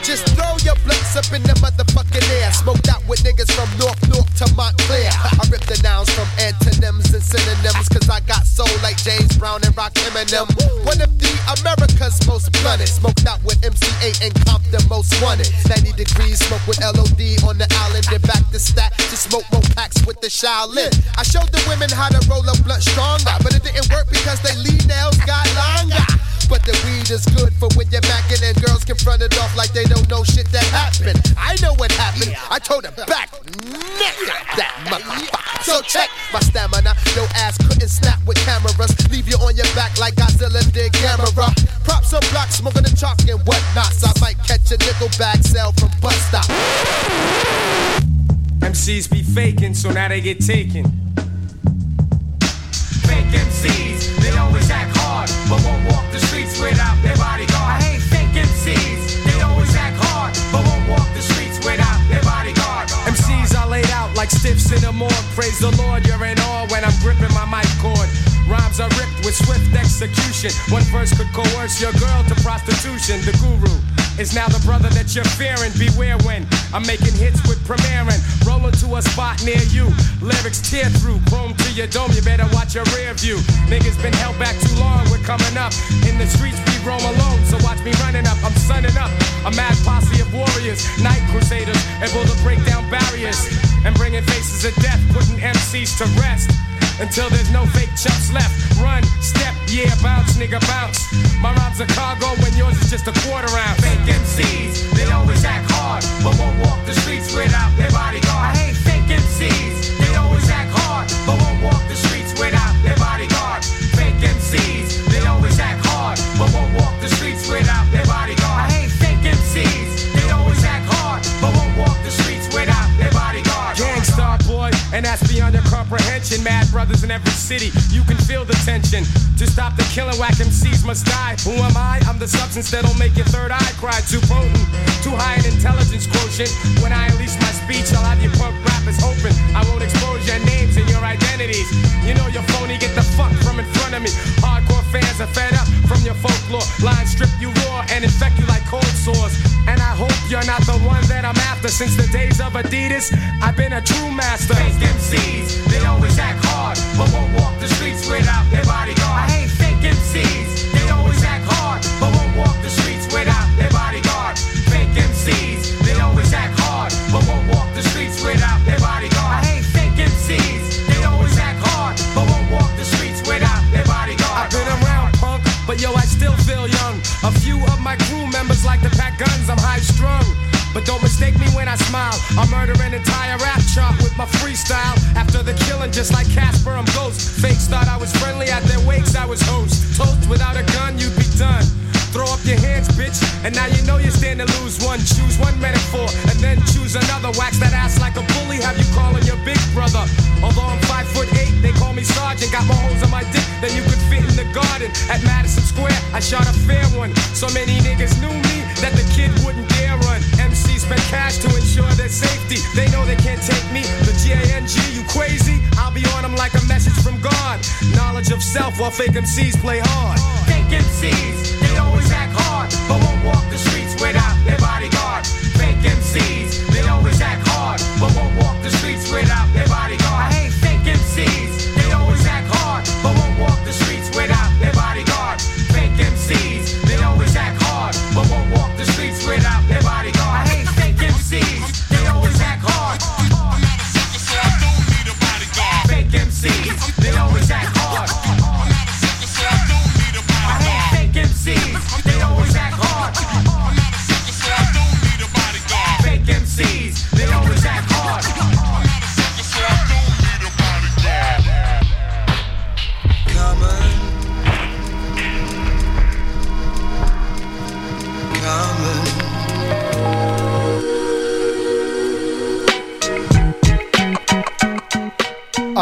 Just throw your blunts up in the motherfucking air. Smoked out with niggas from North North to Montclair. I rip the nouns from antonyms and synonyms, cause I got soul like James Brown and Rock Eminem. One of the America's most blunted. Smoked out with MCA and Compton most wanted. 90 degrees, smoke with LOD on the island. Then back to stack to smoke more packs with the Shaolin. I showed the women how to roll a blunt stronger, but it didn't work because they lead nails got longer. But the weed is good for when you're macking and girls can front it off like they don't know shit that happened. I know what happened. I told her back, nigga, that motherfucker. So check my stamina. Your ass couldn't snap with cameras. Leave you on your back like Godzilla did Gamera. Props on blocks, smoking the chalk and whatnot. So I might catch a nickel bag sell from bus stop. MCs be faking, so now they get taken. Fake MCs, they always act hard, but won't without their bodyguard. I hate fake MCs, they always act hard, but won't walk the streets without their bodyguard. MCs are laid out like stiffs in a morgue. Praise the Lord, you're in awe when I'm gripping my mic cord. Rhymes are ripped with swift execution. One verse could coerce your girl to prostitution. The guru is now the brother that you're fearing. Beware when I'm making hits with premiering. Rolling to a spot near you. Lyrics tear through. Chrome to your dome. You better watch your rear view. Niggas been held back too long. We're coming up. In the streets we roam alone. So watch me running up. I'm sunning up. A mad posse of warriors, night crusaders, able to break down barriers and bringing faces of death, putting MCs to rest. Until there's no fake chumps left. Run, step, yeah, bounce, nigga, bounce. My rhymes are cargo when yours is just a quarter ounce. Fake MCs, they always act hard, but won't walk the streets without their bodyguard. I hate fake MCs, they always act hard, but won't walk the streets that's beyond your comprehension. Mad brothers in every city, you can feel the tension. To stop the killing, whack MCs must die. Who am I? I'm the substance that'll make your third eye cry. Too potent, too high in intelligence quotient. When I unleash my speech, I'll have your punk rappers hoping I won't expose your names and your identities. You know you're phony, get the fuck from in front me. Hardcore fans are fed up from your folklore. Lines strip you raw and infect you like cold sores. And I hope you're not the one that I'm after. Since the days of Adidas, I've been a true master. Fake MCs, they always act hard, but won't walk the streets without their bodyguard. I hate fake MCs, But don't mistake me when I smile. I murder an entire rap chart with my freestyle. After the killing, just like Casper, I'm ghost. Fakes thought I was friendly at their wakes, I was host. Toast without a gun, you'd be done. Throw up your hands, bitch, and now you know you stand to lose one. Choose one metaphor, and then choose another. Wax that ass like a bully, have you calling your big brother. Although I'm five foot eight, they call me sergeant. Got more holes on my dick than you could fit in the garden. At Madison Square, I shot a fair one. So many niggas knew me that the kid wouldn't dare run. MC spent cash to ensure their safety. They know they can't take me. The G-A-N-G, you crazy? I'll be on them like a message from God. Knowledge of self while fake MCs play hard. Fake MCs, they always act hard, but won't walk the streets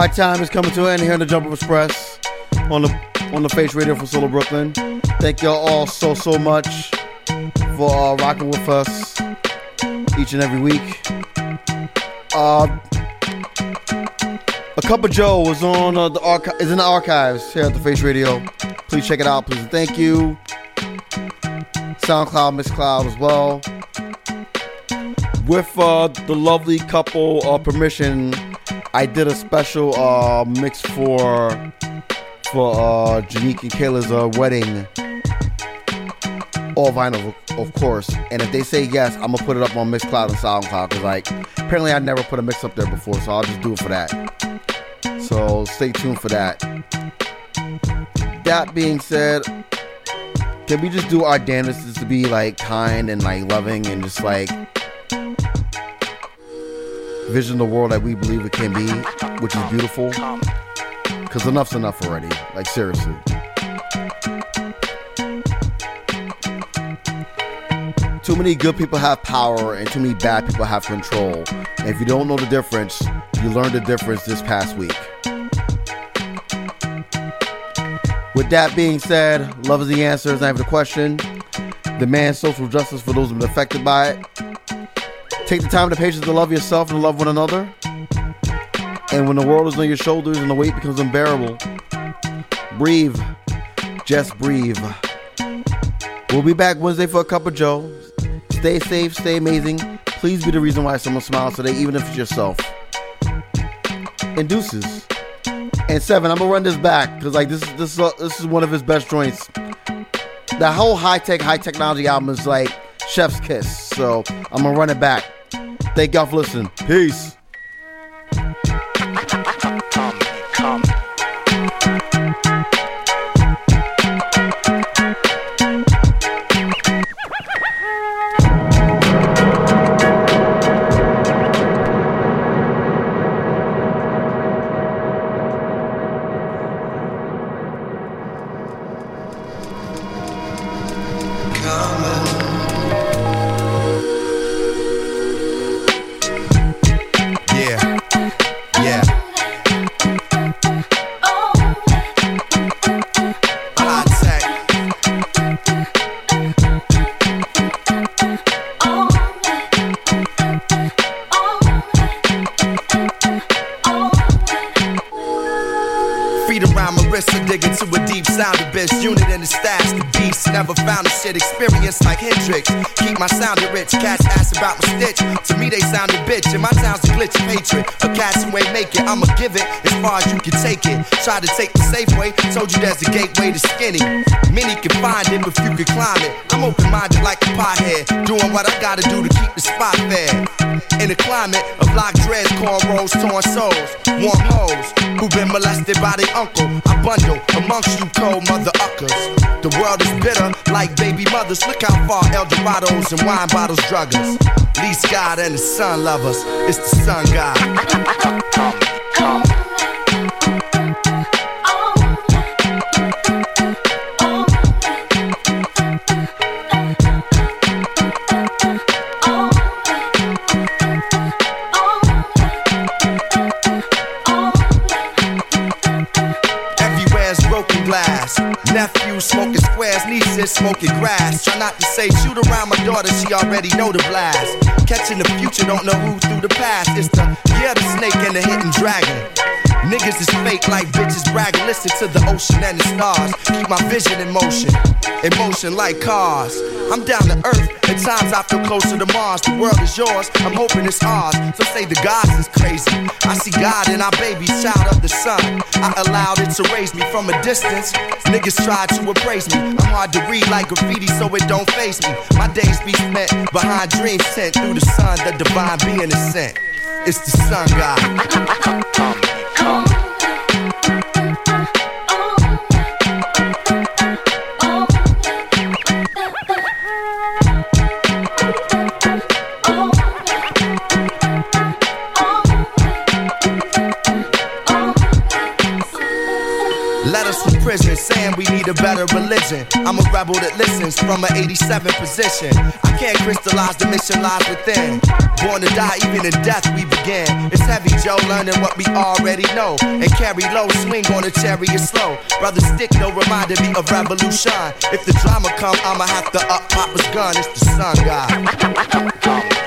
Our time is coming to an end here on the Jump Express on the on the Face Radio for Solo Brooklyn. Thank y'all all so so much for uh, rocking with us each and every week. Uh, a cup of Joe is on uh, the archi- is in the archives here at the Face Radio. Please check it out, please. Thank you. SoundCloud, Mixcloud as well. With uh, the lovely couple uh, permission, I did a special uh, mix for for uh, Janique and Kayla's uh, wedding. All vinyl, of course. And if they say yes, I'm gonna put it up on Mixcloud and SoundCloud. Cause like, apparently I never put a mix up there before, so I'll just do it for that. So stay tuned for that. That being said, can we just do our damnedest to be like kind and like loving and just like vision of the world that we believe it can be, which is beautiful. Cause enough's enough already. Like seriously. Too many good people have power and too many bad people have control. And if you don't know the difference, you learned the difference this past week. With that being said, love is the answer. Is I have the question. Demand social justice for those who've been affected by it. Take the time and the patience to love yourself and love one another. And when the world is on your shoulders and the weight becomes unbearable, breathe. Just breathe. We'll be back Wednesday for a cup of Joe. Stay safe, stay amazing. Please be the reason why someone smiles today, even if it's yourself. And deuces. And seven, I'm gonna run this back because like this, this, is, this is one of his best joints. The whole Hi-Tek, high technology album is like chef's kiss. So I'm gonna run it back. Thank y'all for listening. Peace. My rich. Cats ask about my stitch. To me, they sound a bitch. And my town's a glitch of hatred. A cats who ain't make it. I'ma give it as far as you can take it. Try to take the safe way. Told you there's a gateway to skinny. Many can find it if you can climb it. I'm open minded like a pothead. Doing what I gotta do to keep the spot fair. In a climate of locked dreads, cornrows, torn souls, warm hoes who've been molested by their uncle. I bundle amongst you cold mother uckers. The world is bitter like baby mothers. Look how far El Dorados and wine bottles drug us. God and the sun lovers. It's the sun God. Everywhere's smoking grass. Try not to say shoot around my daughter, she already know the blast. Catching the future, don't know who through the past. It's the yeah, the snake and the hidden dragon. Niggas is fake like bitches bragging. Listen to the ocean and the stars. Keep my vision in motion, in motion like cars. I'm down to earth. At times I feel closer to Mars. The world is yours. I'm hoping it's ours. So say the gods is crazy. I see God in our baby, child of the sun. I allowed it to raise me from a distance. Niggas try to appraise me. I'm hard to read like graffiti, so it don't face me. My days be spent behind dreams sent through the sun. The divine being is sent. It's the sun god. Letters prison saying we need a better religion. I'm a rebel that listens from an 87 position. I can't crystallize the mission lies within. Born to die, even in death we begin. It's heavy, Joe, learning what we already know. And carry low, swing on a chariot slow. Brother Stick, no reminded me of revolution. If the drama come, I'ma have to up Papa's gun. It's the sun god.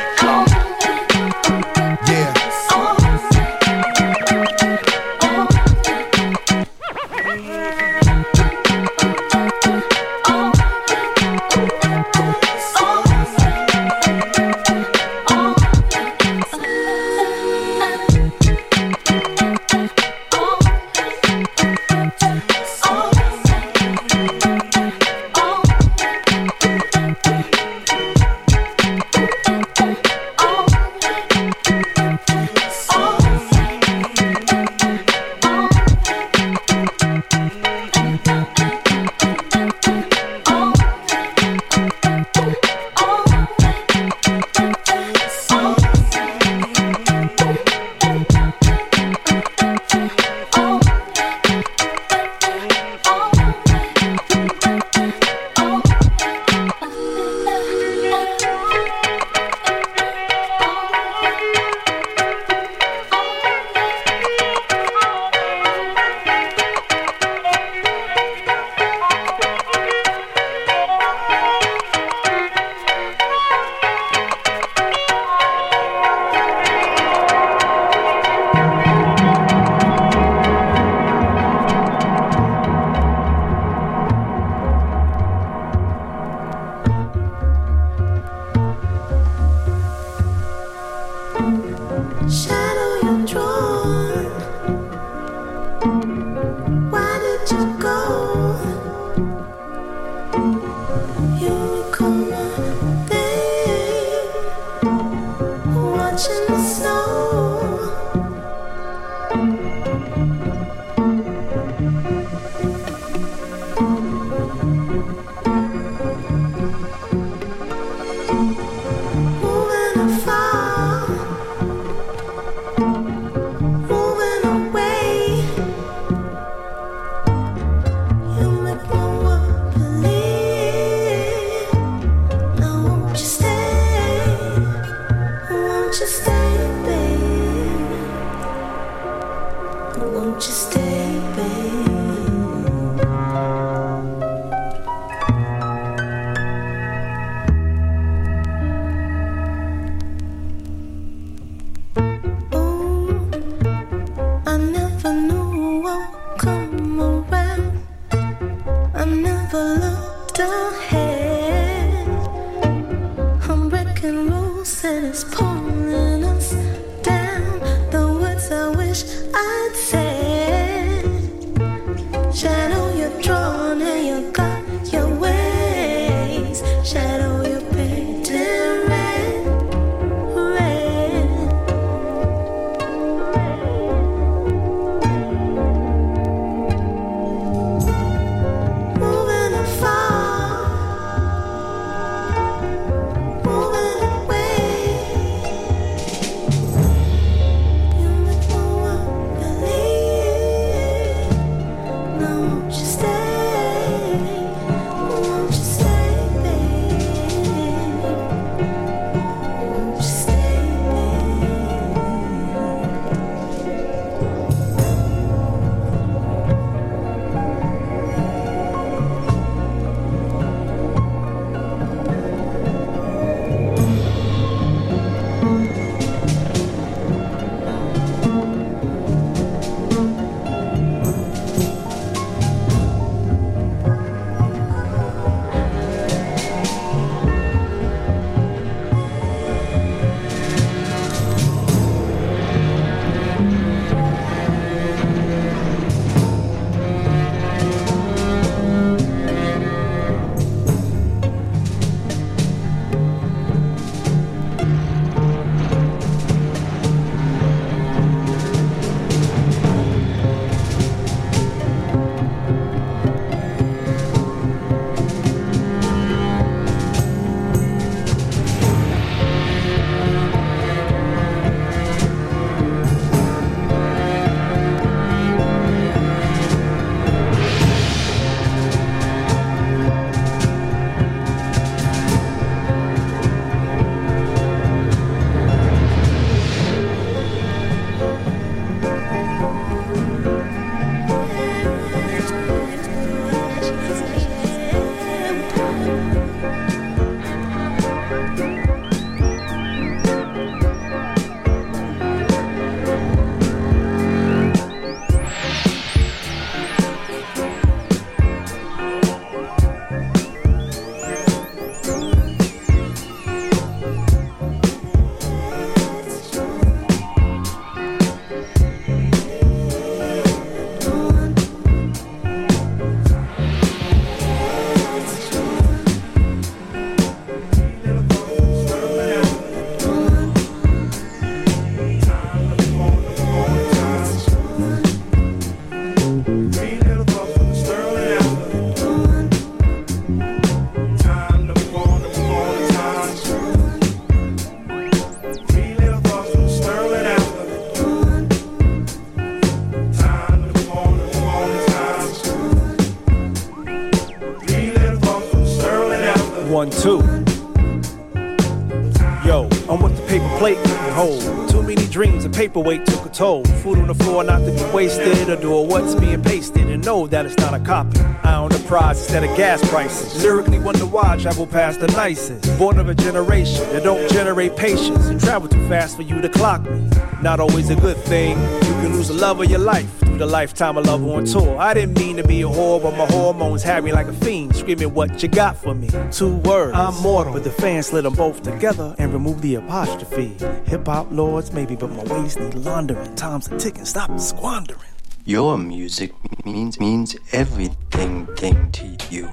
Paperweight took a toll. Food on the floor, not to be wasted, or do what's being pasted and know that it's not a copy. I own the prize instead of gas prices. Lyrically wonder why I travel past the nicest. Born of a generation that don't generate patience and travel too fast for you to clock me. Not always a good thing. You can lose the love of your life through the lifetime of love on tour. I didn't mean to be a whore, but my hormones had me like a fiend, screaming what you got for me. Two words, I'm mortal, but the fans slid them both together and removed the apostrophe. Hip hop lords, maybe, but my ways need laundering. Time's a ticking, stop squandering. Your music means means everything thing to you.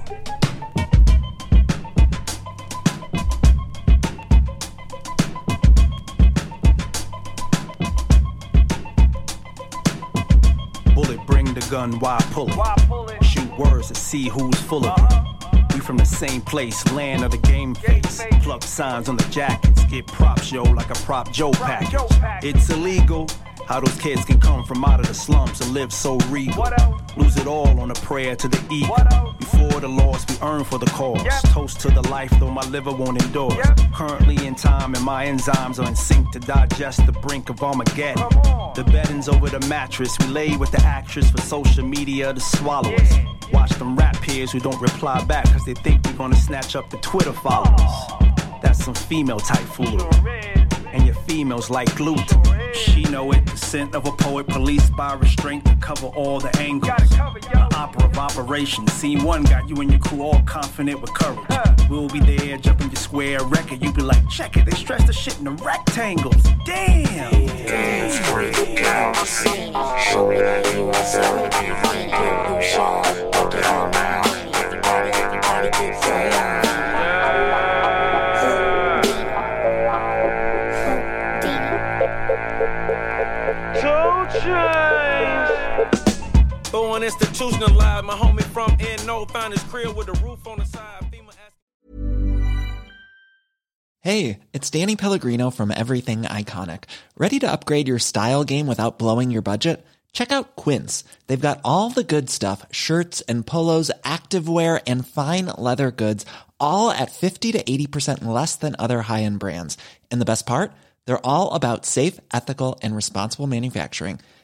Bullet, bring the gun, why pull it? Shoot words to see who's full of it. Uh-huh. We from the same place, land of the game face. Plug signs on the jackets, get props, yo, like a prop Joe package. It's illegal. How those kids can come from out of the slums and live so regal. Lose it all on a prayer to the ego. Before the loss we earn for the cause. Toast to the life, though my liver won't endure. Currently in time, and my enzymes are in sync to digest the brink of Armageddon. The bedding's over the mattress. We lay with the actress for social media to swallow us. Watch them rap peers who don't reply back because they think we're gonna snatch up the Twitter followers. That's some female type foolery. And your females like glue. She know it. The scent of a poet, policed by restraint to cover all the angles. The opera of operations. Scene one got you and your crew all confident with courage. We'll be there, jumping your square record. You be like, check it. They stretch the shit in the rectangles. Damn. Dance with the galaxy. Show me that you are celebrity. Get loose, y'all. Put it all now. Everybody, everybody get down. Born institutionalized, my homie from NO found his crib with a roof on the side. Hey, it's Danny Pellegrino from Everything Iconic. Ready to upgrade your style game without blowing your budget? Check out Quince. They've got all the good stuff shirts and polos, activewear, and fine leather goods, all at 50 to 80% less than other high end brands. And the best part? They're all about safe, ethical, and responsible manufacturing.